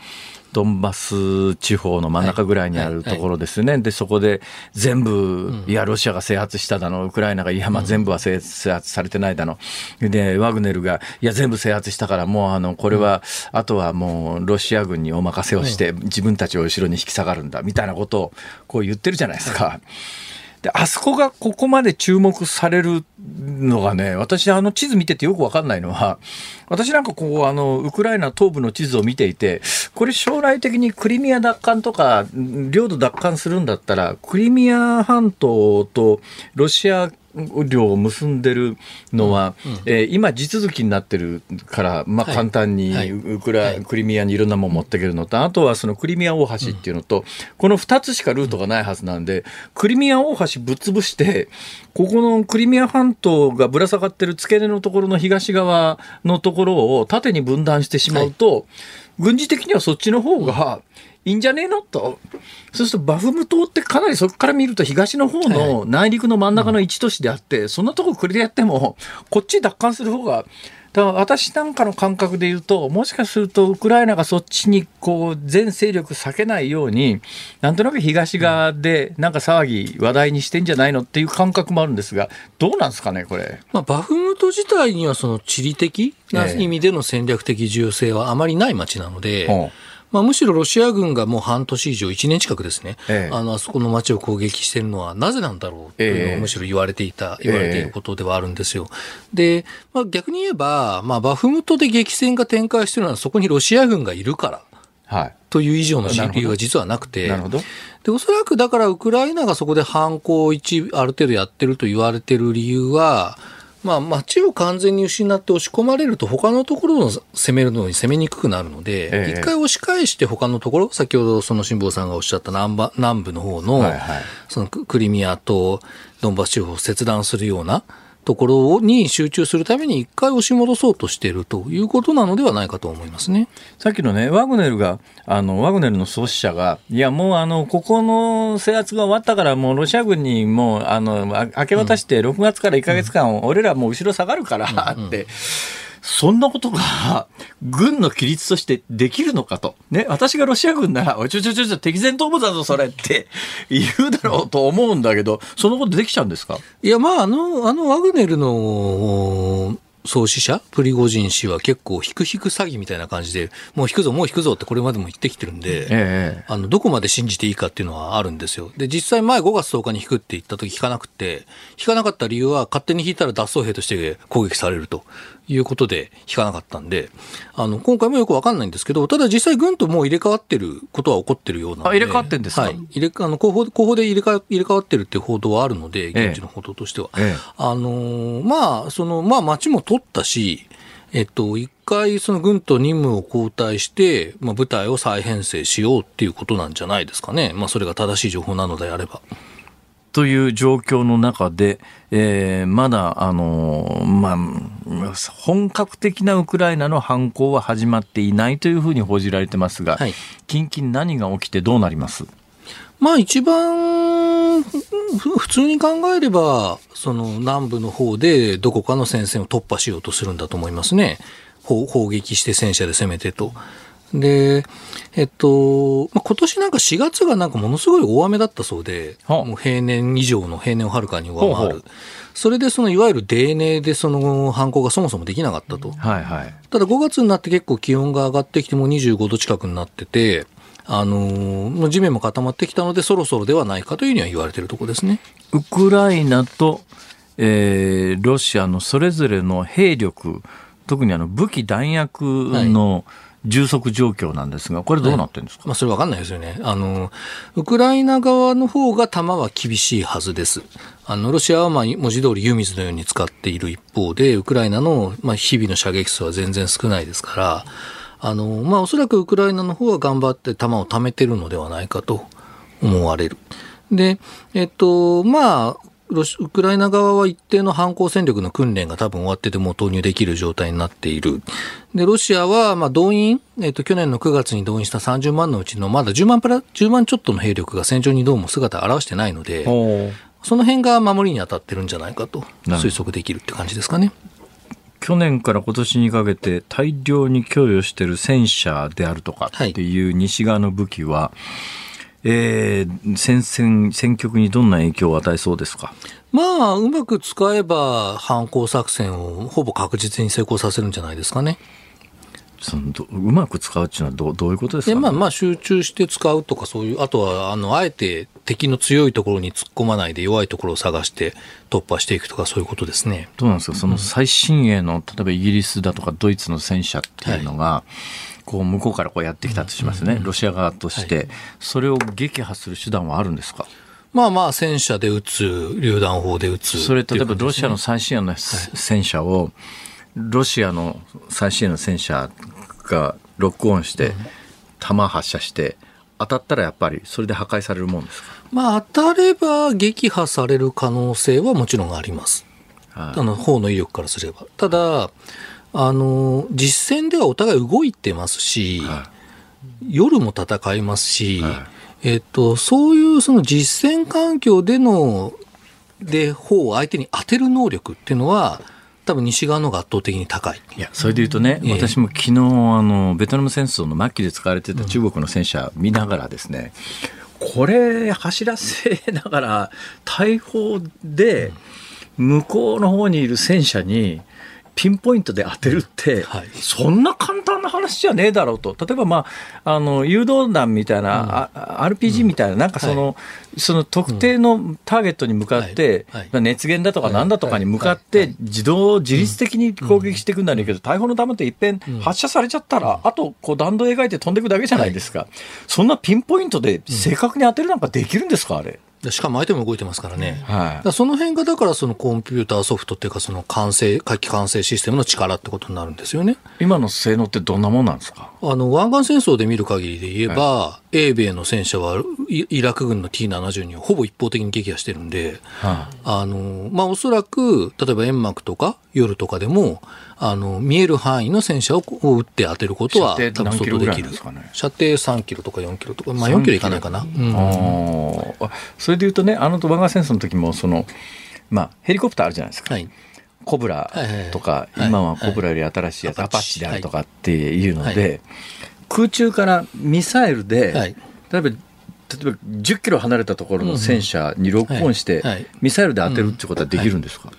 ドンバス地方の真ん中ぐらいにあるところですね、でそこで全部、いや、ロシアが制圧しただの、ウクライナが、いや、まあ、全部は制圧されてないだの、でワグネルが、いや、全部制圧したから、もうあのこれは、あとはもうロシア軍にお任せをして、自分たちを後ろに引き下がるん。だみたいなことをこう言ってるじゃないですか。で、あそこがここまで注目されるのがね、私あの地図見ててよくわかんないのは、私なんかこう、あの、ウクライナ東部の地図を見ていて、これ将来的にクリミア奪還とか、領土奪還するんだったら、クリミア半島とロシア領を結んでるのは、うんうん、えー、今地続きになってるから、まあ、簡単にウクラ、はいはい、クリミアにいろんなもの持っていけるのと、あとはそのクリミア大橋っていうのと、この2つしかルートがないはずなんで、クリミア大橋ぶっ潰して、ここのクリミア半島がぶら下がってる付け根のところの東側のところを縦に分断してしまうと、はい、軍事的にはそっちの方が、いいんじゃねえの？と。そうするとバフム島ってかなりそこから見ると東の方の内陸の真ん中の一都市であって、そんなとこ国でやっても、こっち奪還する方がだから私なんかの感覚で言うと、もしかするとウクライナがそっちにこう全勢力避けないように、なんとなく東側でなんか騒ぎ、話題にしてんじゃないのっていう感覚もあるんですが、どうなんですかね、これ。まあ、バフムト自体にはその地理的な意味での戦略的重要性はあまりない街なので、ええまあ、むしろロシア軍がもう半年以上、1年近くですね、ええ、あの、あそこの街を攻撃しているのはなぜなんだろうというのをむしろ言われていた、言われていることではあるんですよ。で、まあ、逆に言えば、まあ、バフムトで激戦が展開しているのはそこにロシア軍がいるから。はい、という以上の理由は実はなくて、なるほど。でおそらくだからウクライナがそこで反攻を一ある程度やってると言われてる理由は、まあ、街を完全に失って押し込まれると、他のところを攻めるのに攻めにくくなるので、ええ、一回押し返して他のところ、先ほどその辛坊さんがおっしゃった南部南部の方の、はいはい、そのクリミアとドンバス地方を切断するような、ところに集中するために一回押し戻そうとしているということなのではないかと思いますね。さっきのね、ワグネルが、あの、ワグネルの創始者が、いや、もうあの、ここの制圧が終わったから、もうロシア軍にもう、あの、明け渡して6月から1か月間、俺らもう後ろ下がるからって、そんなことが、*laughs* 軍の規律としてできるのかと。ね、私がロシア軍なら、おいちょちょちょちょ、敵前頭部だぞ、それって *laughs* 言うだろうと思うんだけど、そのことできちゃうんですか？いや、まあ、あの、あの、ワグネルの、創始者、プリゴジン氏は結構、引く引く詐欺みたいな感じで、もう引くぞ、もう引くぞってこれまでも言ってきてるんで、ええ、あのどこまで信じていいかっていうのはあるんですよ。で、実際前5月10日に引くって言った時引かなくて、引かなかった理由は勝手に引いたら脱走兵として攻撃されるということで引かなかったんで、あの、今回もよくわかんないんですけど、ただ実際軍ともう入れ替わってることは起こってるようなので。あ、入れ替わってんですか？はい。入れ、あの、後方、後方で入れ替入れ替わってるっていう報道はあるので、現地の報道としては。ええ、あのまあ、その、まあ街も取ったし、えっと、一回その軍と任務を交代して、まあ部隊を再編成しようっていうことなんじゃないですかね。まあそれが正しい情報なのであれば。という状況の中で、えー、まだ、あのまあ、本格的なウクライナの反攻は始まっていないというふうに報じられてますが、はい、近々何が起きてどうなります？まあ一番普通に考えれば、その南部の方でどこかの戦線を突破しようとするんだと思いますね。砲撃して戦車で攻めてと。で、えっと、まあ、今年なんか4月がなんかものすごい大雨だったそうで、もう平年以上の平年をはるかに上回る。それでそのいわゆる泥泥でその犯行がそもそもできなかったと。はいはい。ただ5月になって結構気温が上がってきても25度近くになってて、あの地面も固まってきたのでそろそろではないかというふうには言われているところですね。ウクライナと、えー、ロシアのそれぞれの兵力、特にあの武器弾薬の、はい充足状況なんですが、これどうなってるんですか、まあ、それ分かんないですよね。あの、ウクライナ側の方が弾は厳しいはずです。あの、ロシアはまあ文字通り湯水のように使っている一方で、ウクライナのまあ日々の射撃数は全然少ないですから、あの、まあおそらくウクライナの方は頑張って弾を貯めてるのではないかと思われる。で、えっと、まあ、ウクライナ側は一定の反攻戦力の訓練が多分終わってても投入できる状態になっている。で、ロシアは、まあ、動員、えっ、と、去年の9月に動員した30万のうちの、まだ10万プラ、10万ちょっとの兵力が戦場にどうも姿を現してないので、その辺が守りに当たってるんじゃないかと推測できるって感じですかね。去年から今年にかけて大量に供与している戦車であるとかっていう西側の武器は、はいえー、戦線、戦局にどんな影響を与えそうですか？まあ、うまく使えば反攻作戦をほぼ確実に成功させるんじゃないですかね。そのうまく使うっていうのはどどういうことですか、ね、まあ、まあ集中して使うとかそういうあとはあのあえて敵の強いところに突っ込まないで弱いところを探して突破していくとかそういうことですね。どうなんですか？その最新鋭の例えばイギリスだとかドイツの戦車っていうのが、はいこう向こうからこうやってきたとしますね、ロシア側として、それを撃破する手段はあるんですか？まあまあ戦車で撃つ、榴弾砲で撃つ、ね、それ例えばロシアの最新鋭の戦車を、ロシアの最新鋭の戦車がロックオンして、弾発射して、当たったらやっぱりそれで破壊されるもんですか？まあ当たれば撃破される可能性はもちろんあります。はい、あの、砲の威力からすれば。ただ、あの、実戦ではお互い動いてますし、はい、夜も戦いますし、はい、えっと、そういうその実戦環境での、で、砲を相手に当てる能力っていうのは、多分西側の方が圧倒的に高い。いや、それで言うとね、えー、私も昨日、あの、ベトナム戦争の末期で使われてた中国の戦車見ながらですね、うん、これ走らせながら、大砲で、向こうの方にいる戦車に、ピンポイントで当てるって、はい、そんな簡単な話じゃねえだろうと。例えば、まあ、あの、誘導弾みたいな、うん、RPG みたいな、なんかその、はい、その特定のターゲットに向かって、はい、熱源だとかなんだとかに向かって、自動、自律的に攻撃していくんだけど、大砲の弾っていっぺん発射されちゃったら、あと、こう、弾道描いて飛んでいくだけじゃないですか。そんなピンポイントで正確に当てるなんかできるんですか、あれ？しかも相手も動いてますからね。はい、その辺がだからそのコンピューターソフトっていうかその完成、回帰完成システムの力ってことになるんですよね。今の性能ってどんなもんなんですか？あの、湾岸戦争で見る限りで言えば、はい、英米の戦車はイラク軍の T72 をほぼ一方的に撃破してるんで、はあ、あの、まあ、おそらく、例えば煙幕とか夜とかでも、あの、見える範囲の戦車を撃って当てることは多分相当できる。射程3キロとか4キロとか、まあ4キロいかないかな？うん、あそれでいうとね、あの湾岸戦争の時も、その、まあ、ヘリコプターあるじゃないですか。はいコブラとか、今はコブラより新しいやつ、アパッチ。であるとかっていうので、空中からミサイルで、例えば例えば10キロ離れたところの戦車にロックオンして、ミサイルで当てるってことはできるんですか、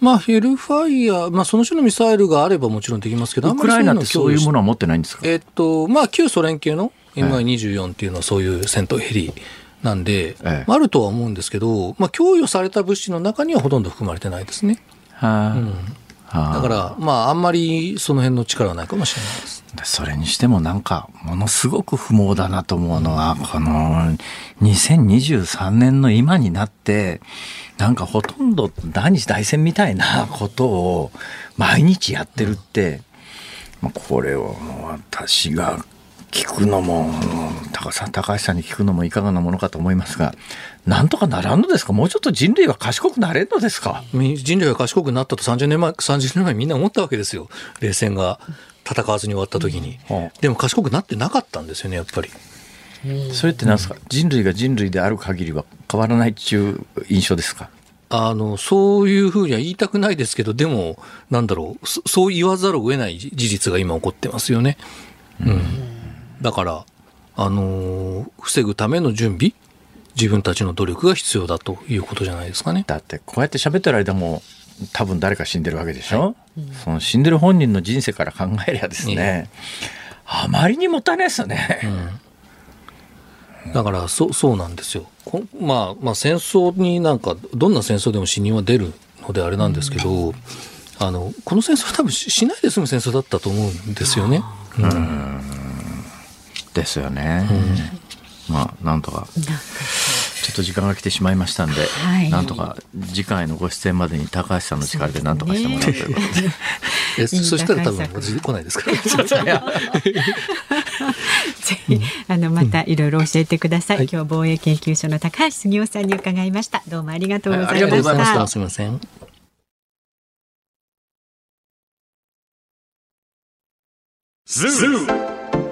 まあ、ヘルファイヤー、まあ、その種のミサイルがあればもちろんできますけど、ウクライナってそういうものは持ってないんですか、えっと、まあ、旧ソ連系の MI24 っていうのはそういう戦闘ヘリなんで、ええ、あるとは思うんですけど、まあ、供与された物資の中にはほとんど含まれてないですね。だから、まあ、あんまりその辺の力はないかもしれないです。それにしてもなんか、ものすごく不毛だなと思うのは、この、2023年の今になって、なんかほとんど第二次大戦みたいなことを毎日やってるって、まあ、これを私が聞くのも高さ高橋さんに聞くのもいかがなものかと思いますがなんとかならんのですか？もうちょっと人類は賢くなれんのですか？人類は賢くなったと30年前30年前みんな思ったわけですよ。冷戦が戦わずに終わった時に、うん、でも賢くなってなかったんですよねやっぱり。それって何ですか、うん、人類が人類である限りは変わらないっていう印象ですか？あの、そういうふうには言いたくないですけど、でも、なんだろう、そう言わざるを得ない事実が今起こってますよね。うん。だから、あのー、防ぐための準備、自分たちの努力が必要だということじゃないですかね。だって、こうやって喋ってる間も、多分誰か死んでるわけでしょ、はい、その死んでる本人の人生から考えりゃですね、あまりにもったいないですよね。うん、だからそそうなんですよ、まあ、まあ戦争になんかどんな戦争でも死人は出るのであれなんですけど、うん、あのこの戦争は多分しないで済む戦争だったと思うんですよね。うんですよね。うん、まあなんとか。ちょっと時間が来てしまいましたんで、はい、なんとか次回のご出演までに高橋さんの力でなんとかしてもらうということで。えそしたら多分来ないですか？ら。*laughs* ぜひあのまたいろいろ教えてください。はい、今日防衛研究所の高橋杉雄さんに伺いました。どうもありがとうございました。ありがとうございました。すみません。ズー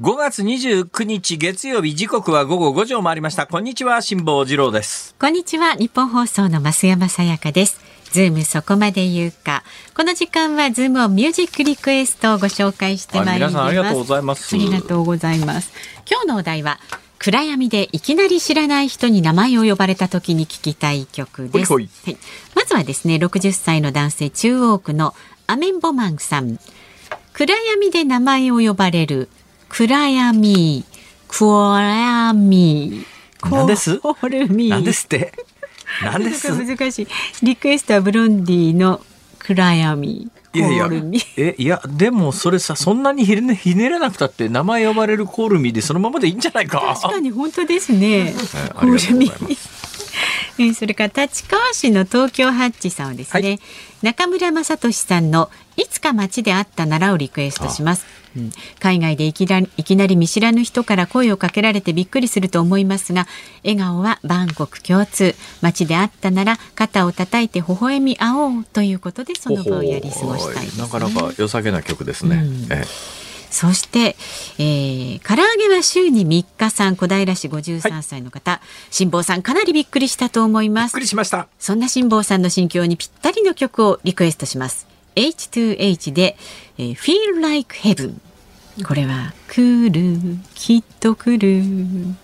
5月29日月曜日時刻は午後5時を回りました。こんにちは辛坊治郎です。こんにちはニッポン放送の増山さやかです。ズームそこまで言うか。この時間はズームをミュージックリクエストをご紹介してまいります。ありがとうございます。ありがとうございます。今日のお題は暗闇でいきなり知らない人に名前を呼ばれた時に聞きたい曲です。はい、まずはですね60歳の男性中央区のアメンボマンさん。暗闇で名前を呼ばれる暗闇暗闇。何です？コールミー何ですって？何です？難しい。リクエストはブロンディの暗闇。いやいや。えいやでもそれさそんなにひねひねらなくたって名前呼ばれるコールミーでそのままでいいんじゃないか？確かに本当ですね。コールミ。ーえーそれから立川市の東京ハッチさんはですね、はい。中村雅俊さんのいつか街で会ったならをリクエストします。うん。海外でいきなりいきなり見知らぬ人から声をかけられてびっくりすると思いますが笑顔は万国共通。街で会ったなら肩を叩いて微笑み合おうということでその場をやり過ごしたいです、ね、なかなか良さげな曲ですね、うん。えそして、えー、唐揚げは週に3日さん小平市53歳の方、辛坊さんかなりびっくりしたと思いびっますくりしました。そんな辛坊さんの心境にぴったりの曲をリクエストします。H2H で、えー、Feel Like Heaven これは来るきっと来る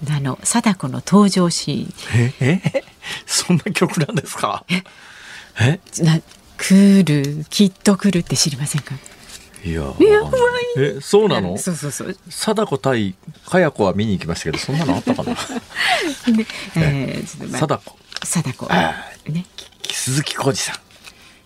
なの貞子の登場シええそんな曲なんですか？えーンな来るきっと来るって知りませんか？いやえそうなの？そうそうそう。貞子対かや子は見に行きましたけどそんなのあったかな？*laughs* 貞子。貞子。あね。鈴木浩二さん。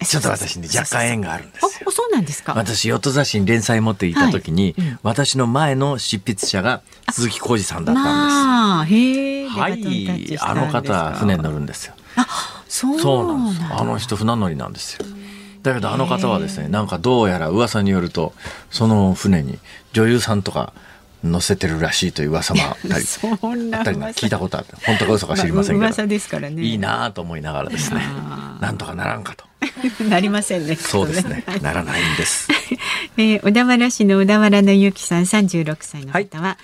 ちょっと私に若干縁があるんですよ。あ、そうなんですか？私ヨット雑誌に連載持っていた時に、はいうん。私の前の執筆者が鈴木浩二さんだったんまあ、へえ。です。はい、あの方船に乗るんですよ。あ、そうなんです。だあの人船乗りなんですよ。だけどあの方はですね、なんかどうやら噂によるとその船に女優さんとか乗せてるらしいという噂もあったり、あったり聞いたことあって、本当か嘘か知りませんけど、まあ噂ですからね。いいなと思いながらですねなんとかならんかと。*laughs* なりませんね。そうですね。ならないんです。*laughs* えー小田原市の小田原のゆきさん36歳の方は、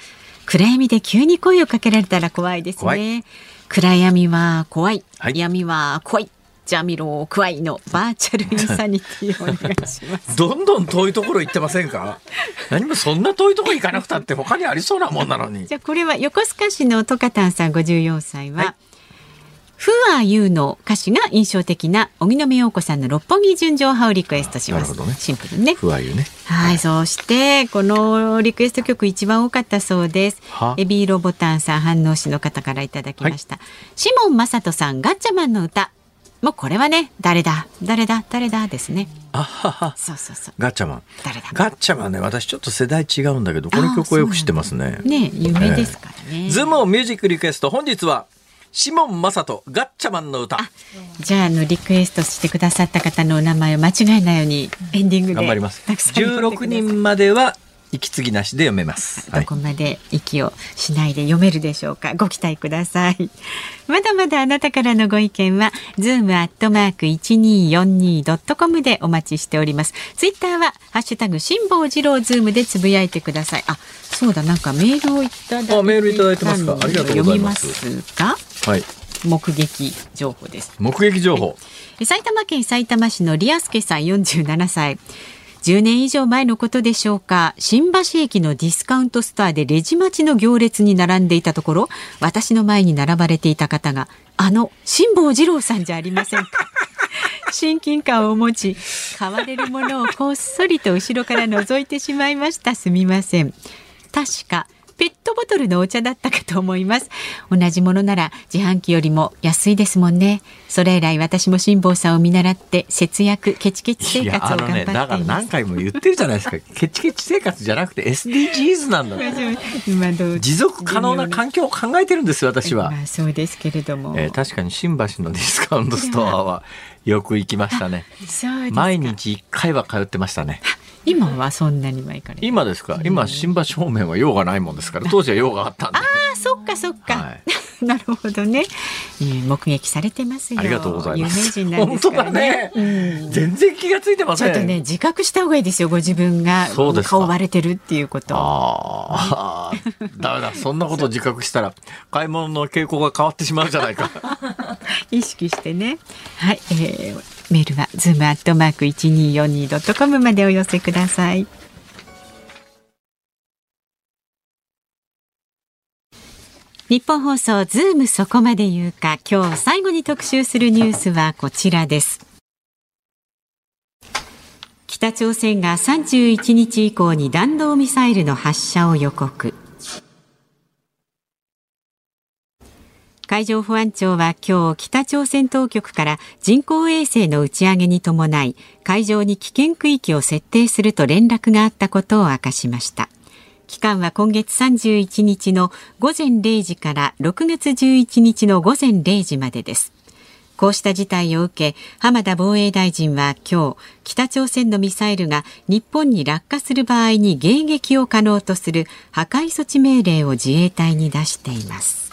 暗闇で急に声をかけられたら怖いです怖ね。暗闇は怖い、はい闇は怖い。ジャミロ怖いのバーチャルインサニティをお願いします。*laughs* どんどん遠いところ行ってませんか？*laughs* 何もそんな遠いところ行かなくたって他にありそうなもんなのにじ。ゃあこれは横須賀市のトカタンさん54歳は、はいフアユーの歌詞が印象的な荻野目洋子さんの六本木純情派をリクエストします。なるほどねシンプルにね。不安よね。はい、そしてこのリクエスト曲一番多かったそうですは。エビーロボタンさん反応市の方からいただきました。シモン・マサトさんガッチャマンの歌。もうこれはね誰だ誰だ誰だですね。あはは。そうそうそう。ガッチャマン。誰だ？ガッチャマンね、私ちょっと世代違うんだけど、この曲はよく知ってますね。ね有名ですからね。ズームミュージックリクエスト、本日は、シモン・マサト、ガッチャマンの歌。じゃああのリクエストしてくださった方のお名前を間違えないようにエンディングで頑張ります。たくさん読んでくださ16い人までは、息継ぎなしで読めます。はい。どこまで息をしないで読めるでしょうか？ご期待ください。*laughs* まだまだあなたからのご意見は zoom アットマーク 1242.com でお待ちしております。ツイッターはハッシュタグ辛坊治郎ズームでつぶやいてください。あそうだなんかメールをいただいてあメールいただいてますか？ありがとうございます。読みますかはい。目撃情報です。目撃情報。埼玉県さいたま市のリアスケさん47歳10年以上前のことでしょうか。新橋駅のディスカウントストアでレジ待ちの行列に並んでいたところ私の前に並ばれていた方があの辛坊治郎さんじゃありませんか。*laughs* 親近感を持ち買われるものをこっそりと後ろから覗いてしまいました。すみません。確かペペットボトルのお茶だったかと思います。同じものなら自販機よりも安いですもんね。それ以来私も辛坊さんを見習って節約ケチケチ生活を頑張っています、ね、だから何回も言ってるじゃないですか。ケチケチ生活じゃなくて SDGs なんだ。持続可能な環境を考えてるんです私は、まあ、そうですけれども、えー、確かに新橋のディスカウントストアはよく行きましたね。毎日1回は通ってましたね今はそんなにはいかない今ですか？今新橋方面は用がないもんですから当時は用があったんで。ああそっかそっか、はい *laughs* なるほどね、えー、目撃されてますよ。ありがとうございます。有名人なんですからね。ねうん、全然気がついてません。ちょっとね自覚した方がいいですよ。ご自分が顔割れてるっていうこと。ああ、*laughs* だめだ。そんなこと自覚したら買い物の傾向が変わってしまうじゃないか。*laughs* 意識してね。はい、えー、メールはズームアットマーク一二四二ドットコムまでお寄せください。ニッポン放送ズームそこまで言うか今日最後に特集するニュースはこちらです。北朝鮮が31日以降に弾道ミサイルの発射を予告。海上保安庁は今日北朝鮮当局から人工衛星の打ち上げに伴い海上に危険区域を設定すると連絡があったことを明かしました。期間は今月31日の午前0時から6月11日の午前0時までです。こうした事態を受け、浜田防衛大臣は今日、北朝鮮のミサイルが日本に落下する場合に迎撃を可能とする破壊措置命令を自衛隊に出しています。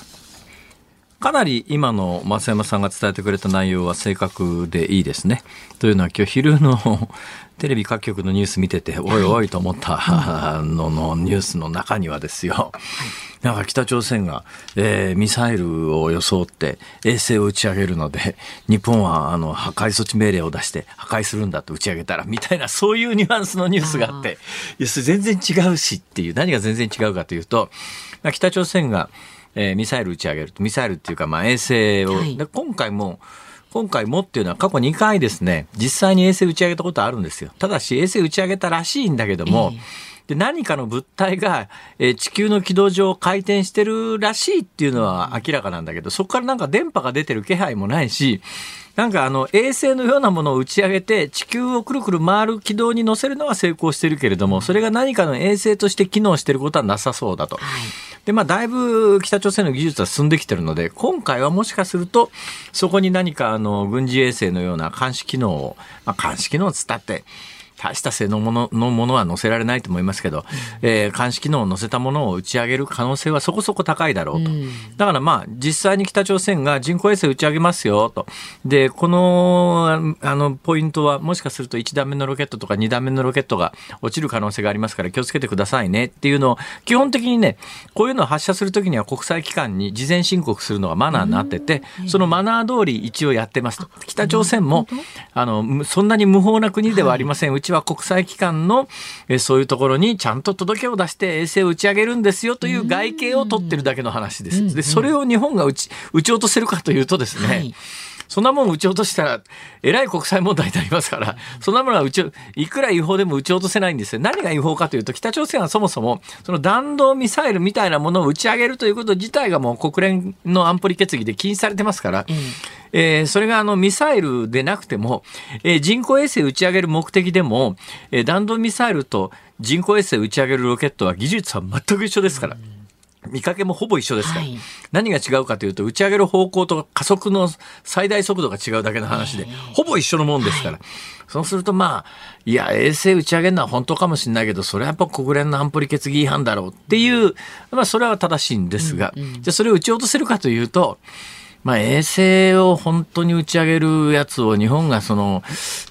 かなり今の増山さんが伝えてくれた内容は正確でいいですね。というのは今日昼のテレビ各局のニュース見てて、おいおいと思った *laughs* ののニュースの中にはですよ、なんか北朝鮮が、えー、ミサイルを装って衛星を打ち上げるので、日本はあの破壊措置命令を出して破壊するんだと打ち上げたらみたいなそういうニュアンスのニュースがあって、いや全然違うしっていう何が全然違うかというと、北朝鮮がえー、ミサイル打ち上げると、ミサイルっていうか、まあ、衛星を、はい、で今回も、今回もっていうのは過去2回ですね、実際に衛星打ち上げたことあるんですよ。ただし衛星打ち上げたらしいんだけども、えーで何かの物体が、えー、地球の軌道上回転してるらしいっていうのは明らかなんだけど、そこからなんか電波が出てる気配もないし、なんかあの衛星のようなものを打ち上げて地球をくるくる回る軌道に乗せるのは成功してるけれども、それが何かの衛星として機能してることはなさそうだと。で、まあ、だいぶ北朝鮮の技術は進んできてるので、今回はもしかすると、そこに何かあの軍事衛星のような監視機能を、まあ、監視機能を伝って、大した性能もののものは載せられないと思いますけど、えー、監視機能を載せたものを打ち上げる可能性はそこそこ高いだろうと。だからまあ、実際に北朝鮮が人工衛星打ち上げますよと。で、この、あの、ポイントはもしかすると1段目のロケットとか2段目のロケットが落ちる可能性がありますから気をつけてくださいねっていうのを、基本的にね、こういうのを発射するときには国際機関に事前申告するのがマナーになってて、そのマナー通り一応やってますと。北朝鮮も、あの、そんなに無法な国ではありません。うちは国際機関の、えそういうところにちゃんと届けを出して衛星を打ち上げるんですよという外形を取ってるだけの話です。で、それを日本が打ち、打ち落とせるかというとですね、はいそんなもん撃ち落としたら、えらい国際問題になりますから、そんなものは撃ち、いくら違法でも撃ち落とせないんですよ。何が違法かというと、北朝鮮はそもそも、その弾道ミサイルみたいなものを打ち上げるということ自体がもう国連の安保理決議で禁止されてますから、うんえー、それがあのミサイルでなくても、えー、人工衛星打ち上げる目的でも、えー、弾道ミサイルと人工衛星打ち上げるロケットは技術は全く一緒ですから。見かけもほぼ一緒ですから、はい、何が違うかというと打ち上げる方向と加速の最大速度が違うだけの話で、ほぼ一緒のもんですから、はい、そうするとまあいや衛星打ち上げるのは本当かもしれないけどそれはやっぱ国連の安保理決議違反だろうっていう、まあ、それは正しいんですが、うんうん、じゃあそれを撃ち落とせるかというとまあ、衛星を本当に打ち上げるやつを日本がその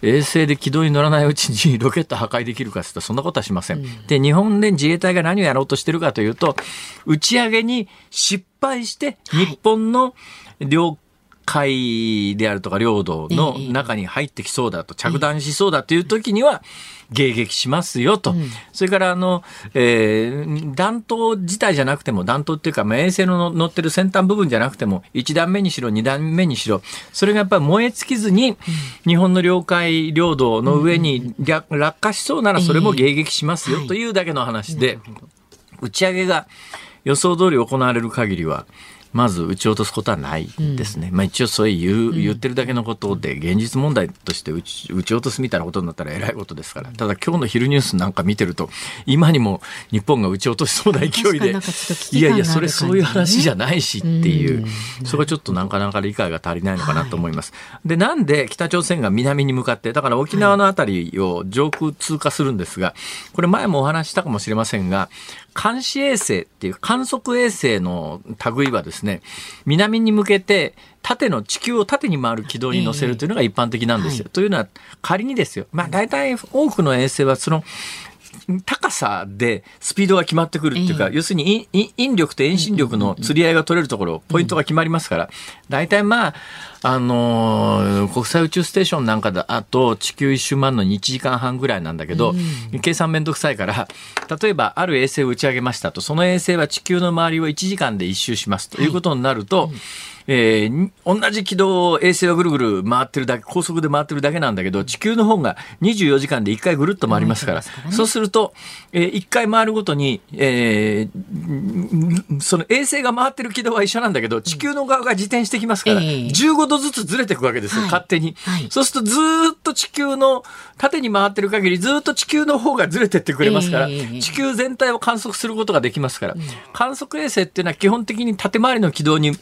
衛星で軌道に乗らないうちに *laughs* ロケット破壊できるかってそんなことはしません。うん、で、日本で自衛隊が何をやろうとしてるかというと、打ち上げに失敗して日本の領海であるとか領土の中に入ってきそうだと、着弾しそうだという時には、迎撃しますよと、うん、それからあの、えー、弾頭自体じゃなくても、弾頭っていうか、まあ、衛星の乗ってる先端部分じゃなくても、1段目にしろ、2段目にしろ、それがやっぱり燃え尽きずに、日本の領海、領土の上に落下しそうなら、それも迎撃しますよというだけの話で、打ち上げが、予想通り行われる限りは、まず撃ち落とすことはないですね、うん、まあ、一応そういう言ってるだけのことで現実問題として撃ち落とすみたいなことになったらえらいことですから。ただ今日の昼ニュースなんか見てると今にも日本が撃ち落としそうな勢いでいやいやそれそういう話じゃないしっていう、そこはちょっとなかなか理解が足りないのかなと思います。でなんで北朝鮮が南に向かってだから沖縄の辺りを上空通過するんですがこれ前もお話したかもしれませんが監視衛星っていう観測衛星の類はですね、南に向けて縦の地球を縦に回る軌道に乗せるというのが一般的なんですよ。えーはい、というのは仮にですよ、まあ大体多くの衛星はその高さでスピードが決まってくるっていうか、要するに引力と遠心力の釣り合いが取れるところ、ポイントが決まりますから、大体まあ、あのー、国際宇宙ステーションなんかだと地球一周回るのに1時間半ぐらいなんだけど、うん、計算めんどくさいから、例えばある衛星を打ち上げましたと、その衛星は地球の周りを1時間で一周しますと。い。うことになると、はいえー、同じ軌道を衛星はぐるぐる回ってるだけ、高速で回ってるだけなんだけど、地球の方が24時間で1回ぐるっと回りますから、からね、そうすると、えー、1回回るごとに、えー、その衛星が回ってる軌道は一緒なんだけど、地球の側が自転してきますから、15度ずつずれていくわけですよ、勝手に。はい、そうするとずっと地球の縦に回ってる限り、ずっと地球の方がずれてってくれますから、地球全体を観測することができますから、観測衛星っていうのは基本的に縦回りの軌道に、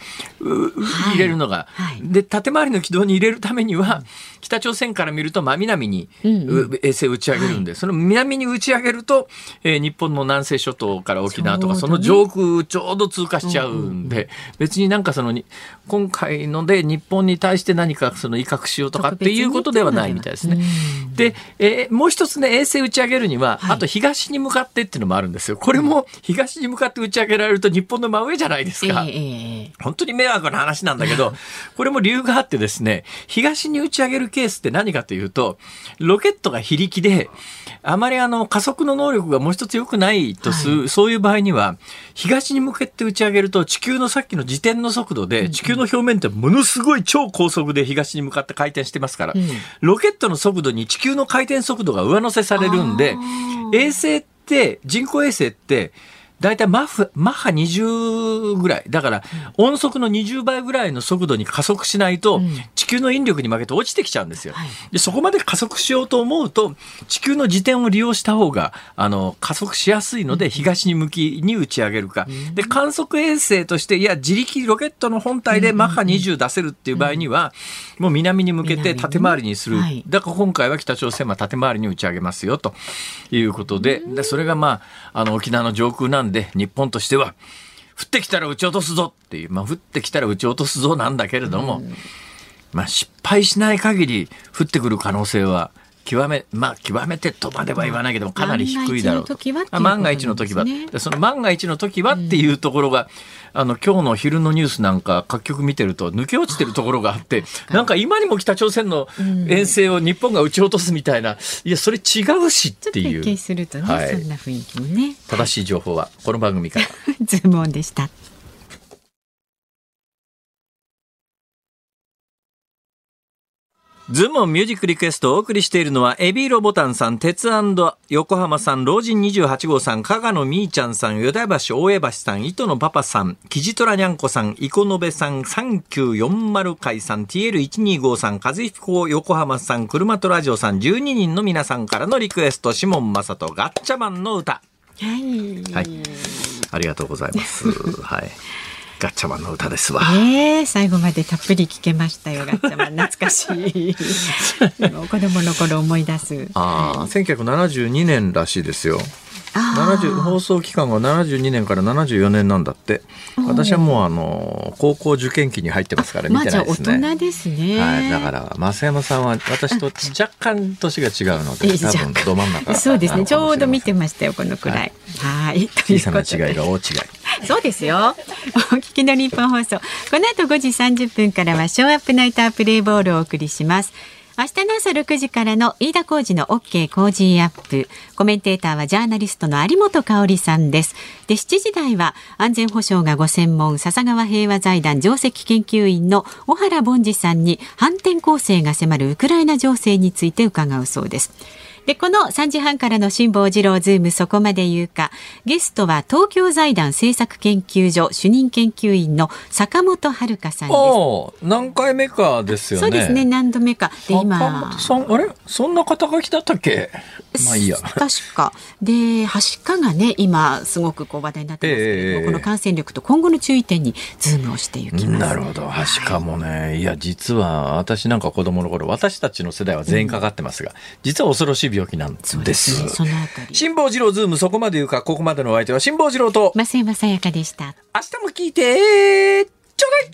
入れるのが、はい、で縦回りの軌道に入れるためには、北朝鮮から見ると真南に衛星を打ち上げるんで、その南に打ち上げると、えー、日本の南西諸島から沖縄とかその上空ちょうど通過しちゃうんで、別になんかその今回ので日本に対して何かその威嚇しようとかっていうことではないみたいですね。で、えー、もう一つね衛星打ち上げるには、あと東に向かってっていうのもあるんですよ。これも東に向かって打ち上げられると日本の真上じゃないですか。本当に迷惑な話なんだけど、*laughs* これも理由があってですね、東に打ち上げるケースって何かというと、ロケットが非力で、あまりあの加速の能力がもう一つ良くないとす、はい、そういう場合には、東に向けて打ち上げると地球のさっきの自転の速度で、地球の表面ってものすごい超高速で東に向かって回転してますから、うん、ロケットの速度に地球の回転速度が上乗せされるんで、衛星って、人工衛星って、大体マフマッハ20ぐらい。だから、音速の20倍ぐらいの速度に加速しないと、地球の引力に負けて落ちてきちゃうんですよ。で、そこまで加速しようと思うと、地球の自転を利用した方が、あの、加速しやすいので、東に向きに打ち上げるか。で、観測衛星として、いや、自力ロケットの本体でマッハ20出せるっていう場合には、もう南に向けて縦回りにする。だから今回は北朝鮮は縦回りに打ち上げますよ、ということで、でそれがまあ、あの、沖縄の上空なんで、で日本としては降ってきたら撃ち落とすぞっていう、まあ、降ってきたら撃ち落とすぞなんだけれども、まあ、失敗しない限り降ってくる可能性は極め、まあ、極めてとまでは言わないけども、かなり低いだろうと。万が一の時は、ね、その万が一の時はっていうところが、うん、あの、今日の昼のニュースなんか各局見てると抜け落ちてるところがあって、*laughs* なんか今にも北朝鮮の遠征を日本が撃ち落とすみたいな、いや、それ違うしっていう。ちょっとするとね、はい、そんな雰囲気もね。正しい情報は、この番組から。*laughs* ズームオンでした。ズモンミュージックリクエストをお送りしているのは、エビーロボタンさん、鉄横浜さん、老人28号さん、加賀野みーちゃんさん、ヨダバシ大江橋さん、糸のパパさん、キジトラニャンコさん、イコノベさん、3940回さん、TL125 さん、和彦横浜さん、車とラジオさん、12人の皆さんからのリクエスト、シモンマサト、ガッチャマンの歌。はい。はい。ありがとうございます。はい。ガッチャマンの歌ですわ。ええー、最後までたっぷり聞けましたよ。ガッチャマン懐かしい。*laughs* 子供の頃思い出す。ああ、千九百七十二年らしいですよ。放送期間が72年から74年なんだって。私はもうあの高校受験期に入ってますから見てないですね、まあ、大人ですね、はい、だから増山さんは私と若干年が違うので多分ど真ん中そうですね。ちょうど見てましたよこのくらい。はい。小さな違いが大違い。*laughs* そうですよ。お聞きの日本放送。この後5時30分からはショーアップナイタープレイボールをお送りします明日の朝6時からの飯田浩二の OK 工事アップ。コメンテーターはジャーナリストの有本香里さんです。で、7時台は安全保障がご専門、笹川平和財団上席研究員の小原凡司さんに反転攻勢が迫るウクライナ情勢について伺うそうです。で、この3時半からの辛坊治郎ズームそこまで言うか、ゲストは東京財団政策研究所主任研究員の坂元晴香さんです。何回目かですよね。そうですね、何度目か。で、今。さん、あれ？そんな肩書きだったっけ？まあいいや。確か。で、はしかがね、今、すごくこう話題になってますけれども、えー、この感染力と今後の注意点にズームをしていきます。なるほど。はしかもね、はい、いや、実は私なんか子供の頃、私たちの世代は全員かかってますが、うん、実は恐ろしい病気なんです。そうですね、そのあたり。辛坊治郎ズーム、そこまで言うか、ここまでのお相手は辛坊治郎と、増山さやかでした。明日も聞いてちょうだい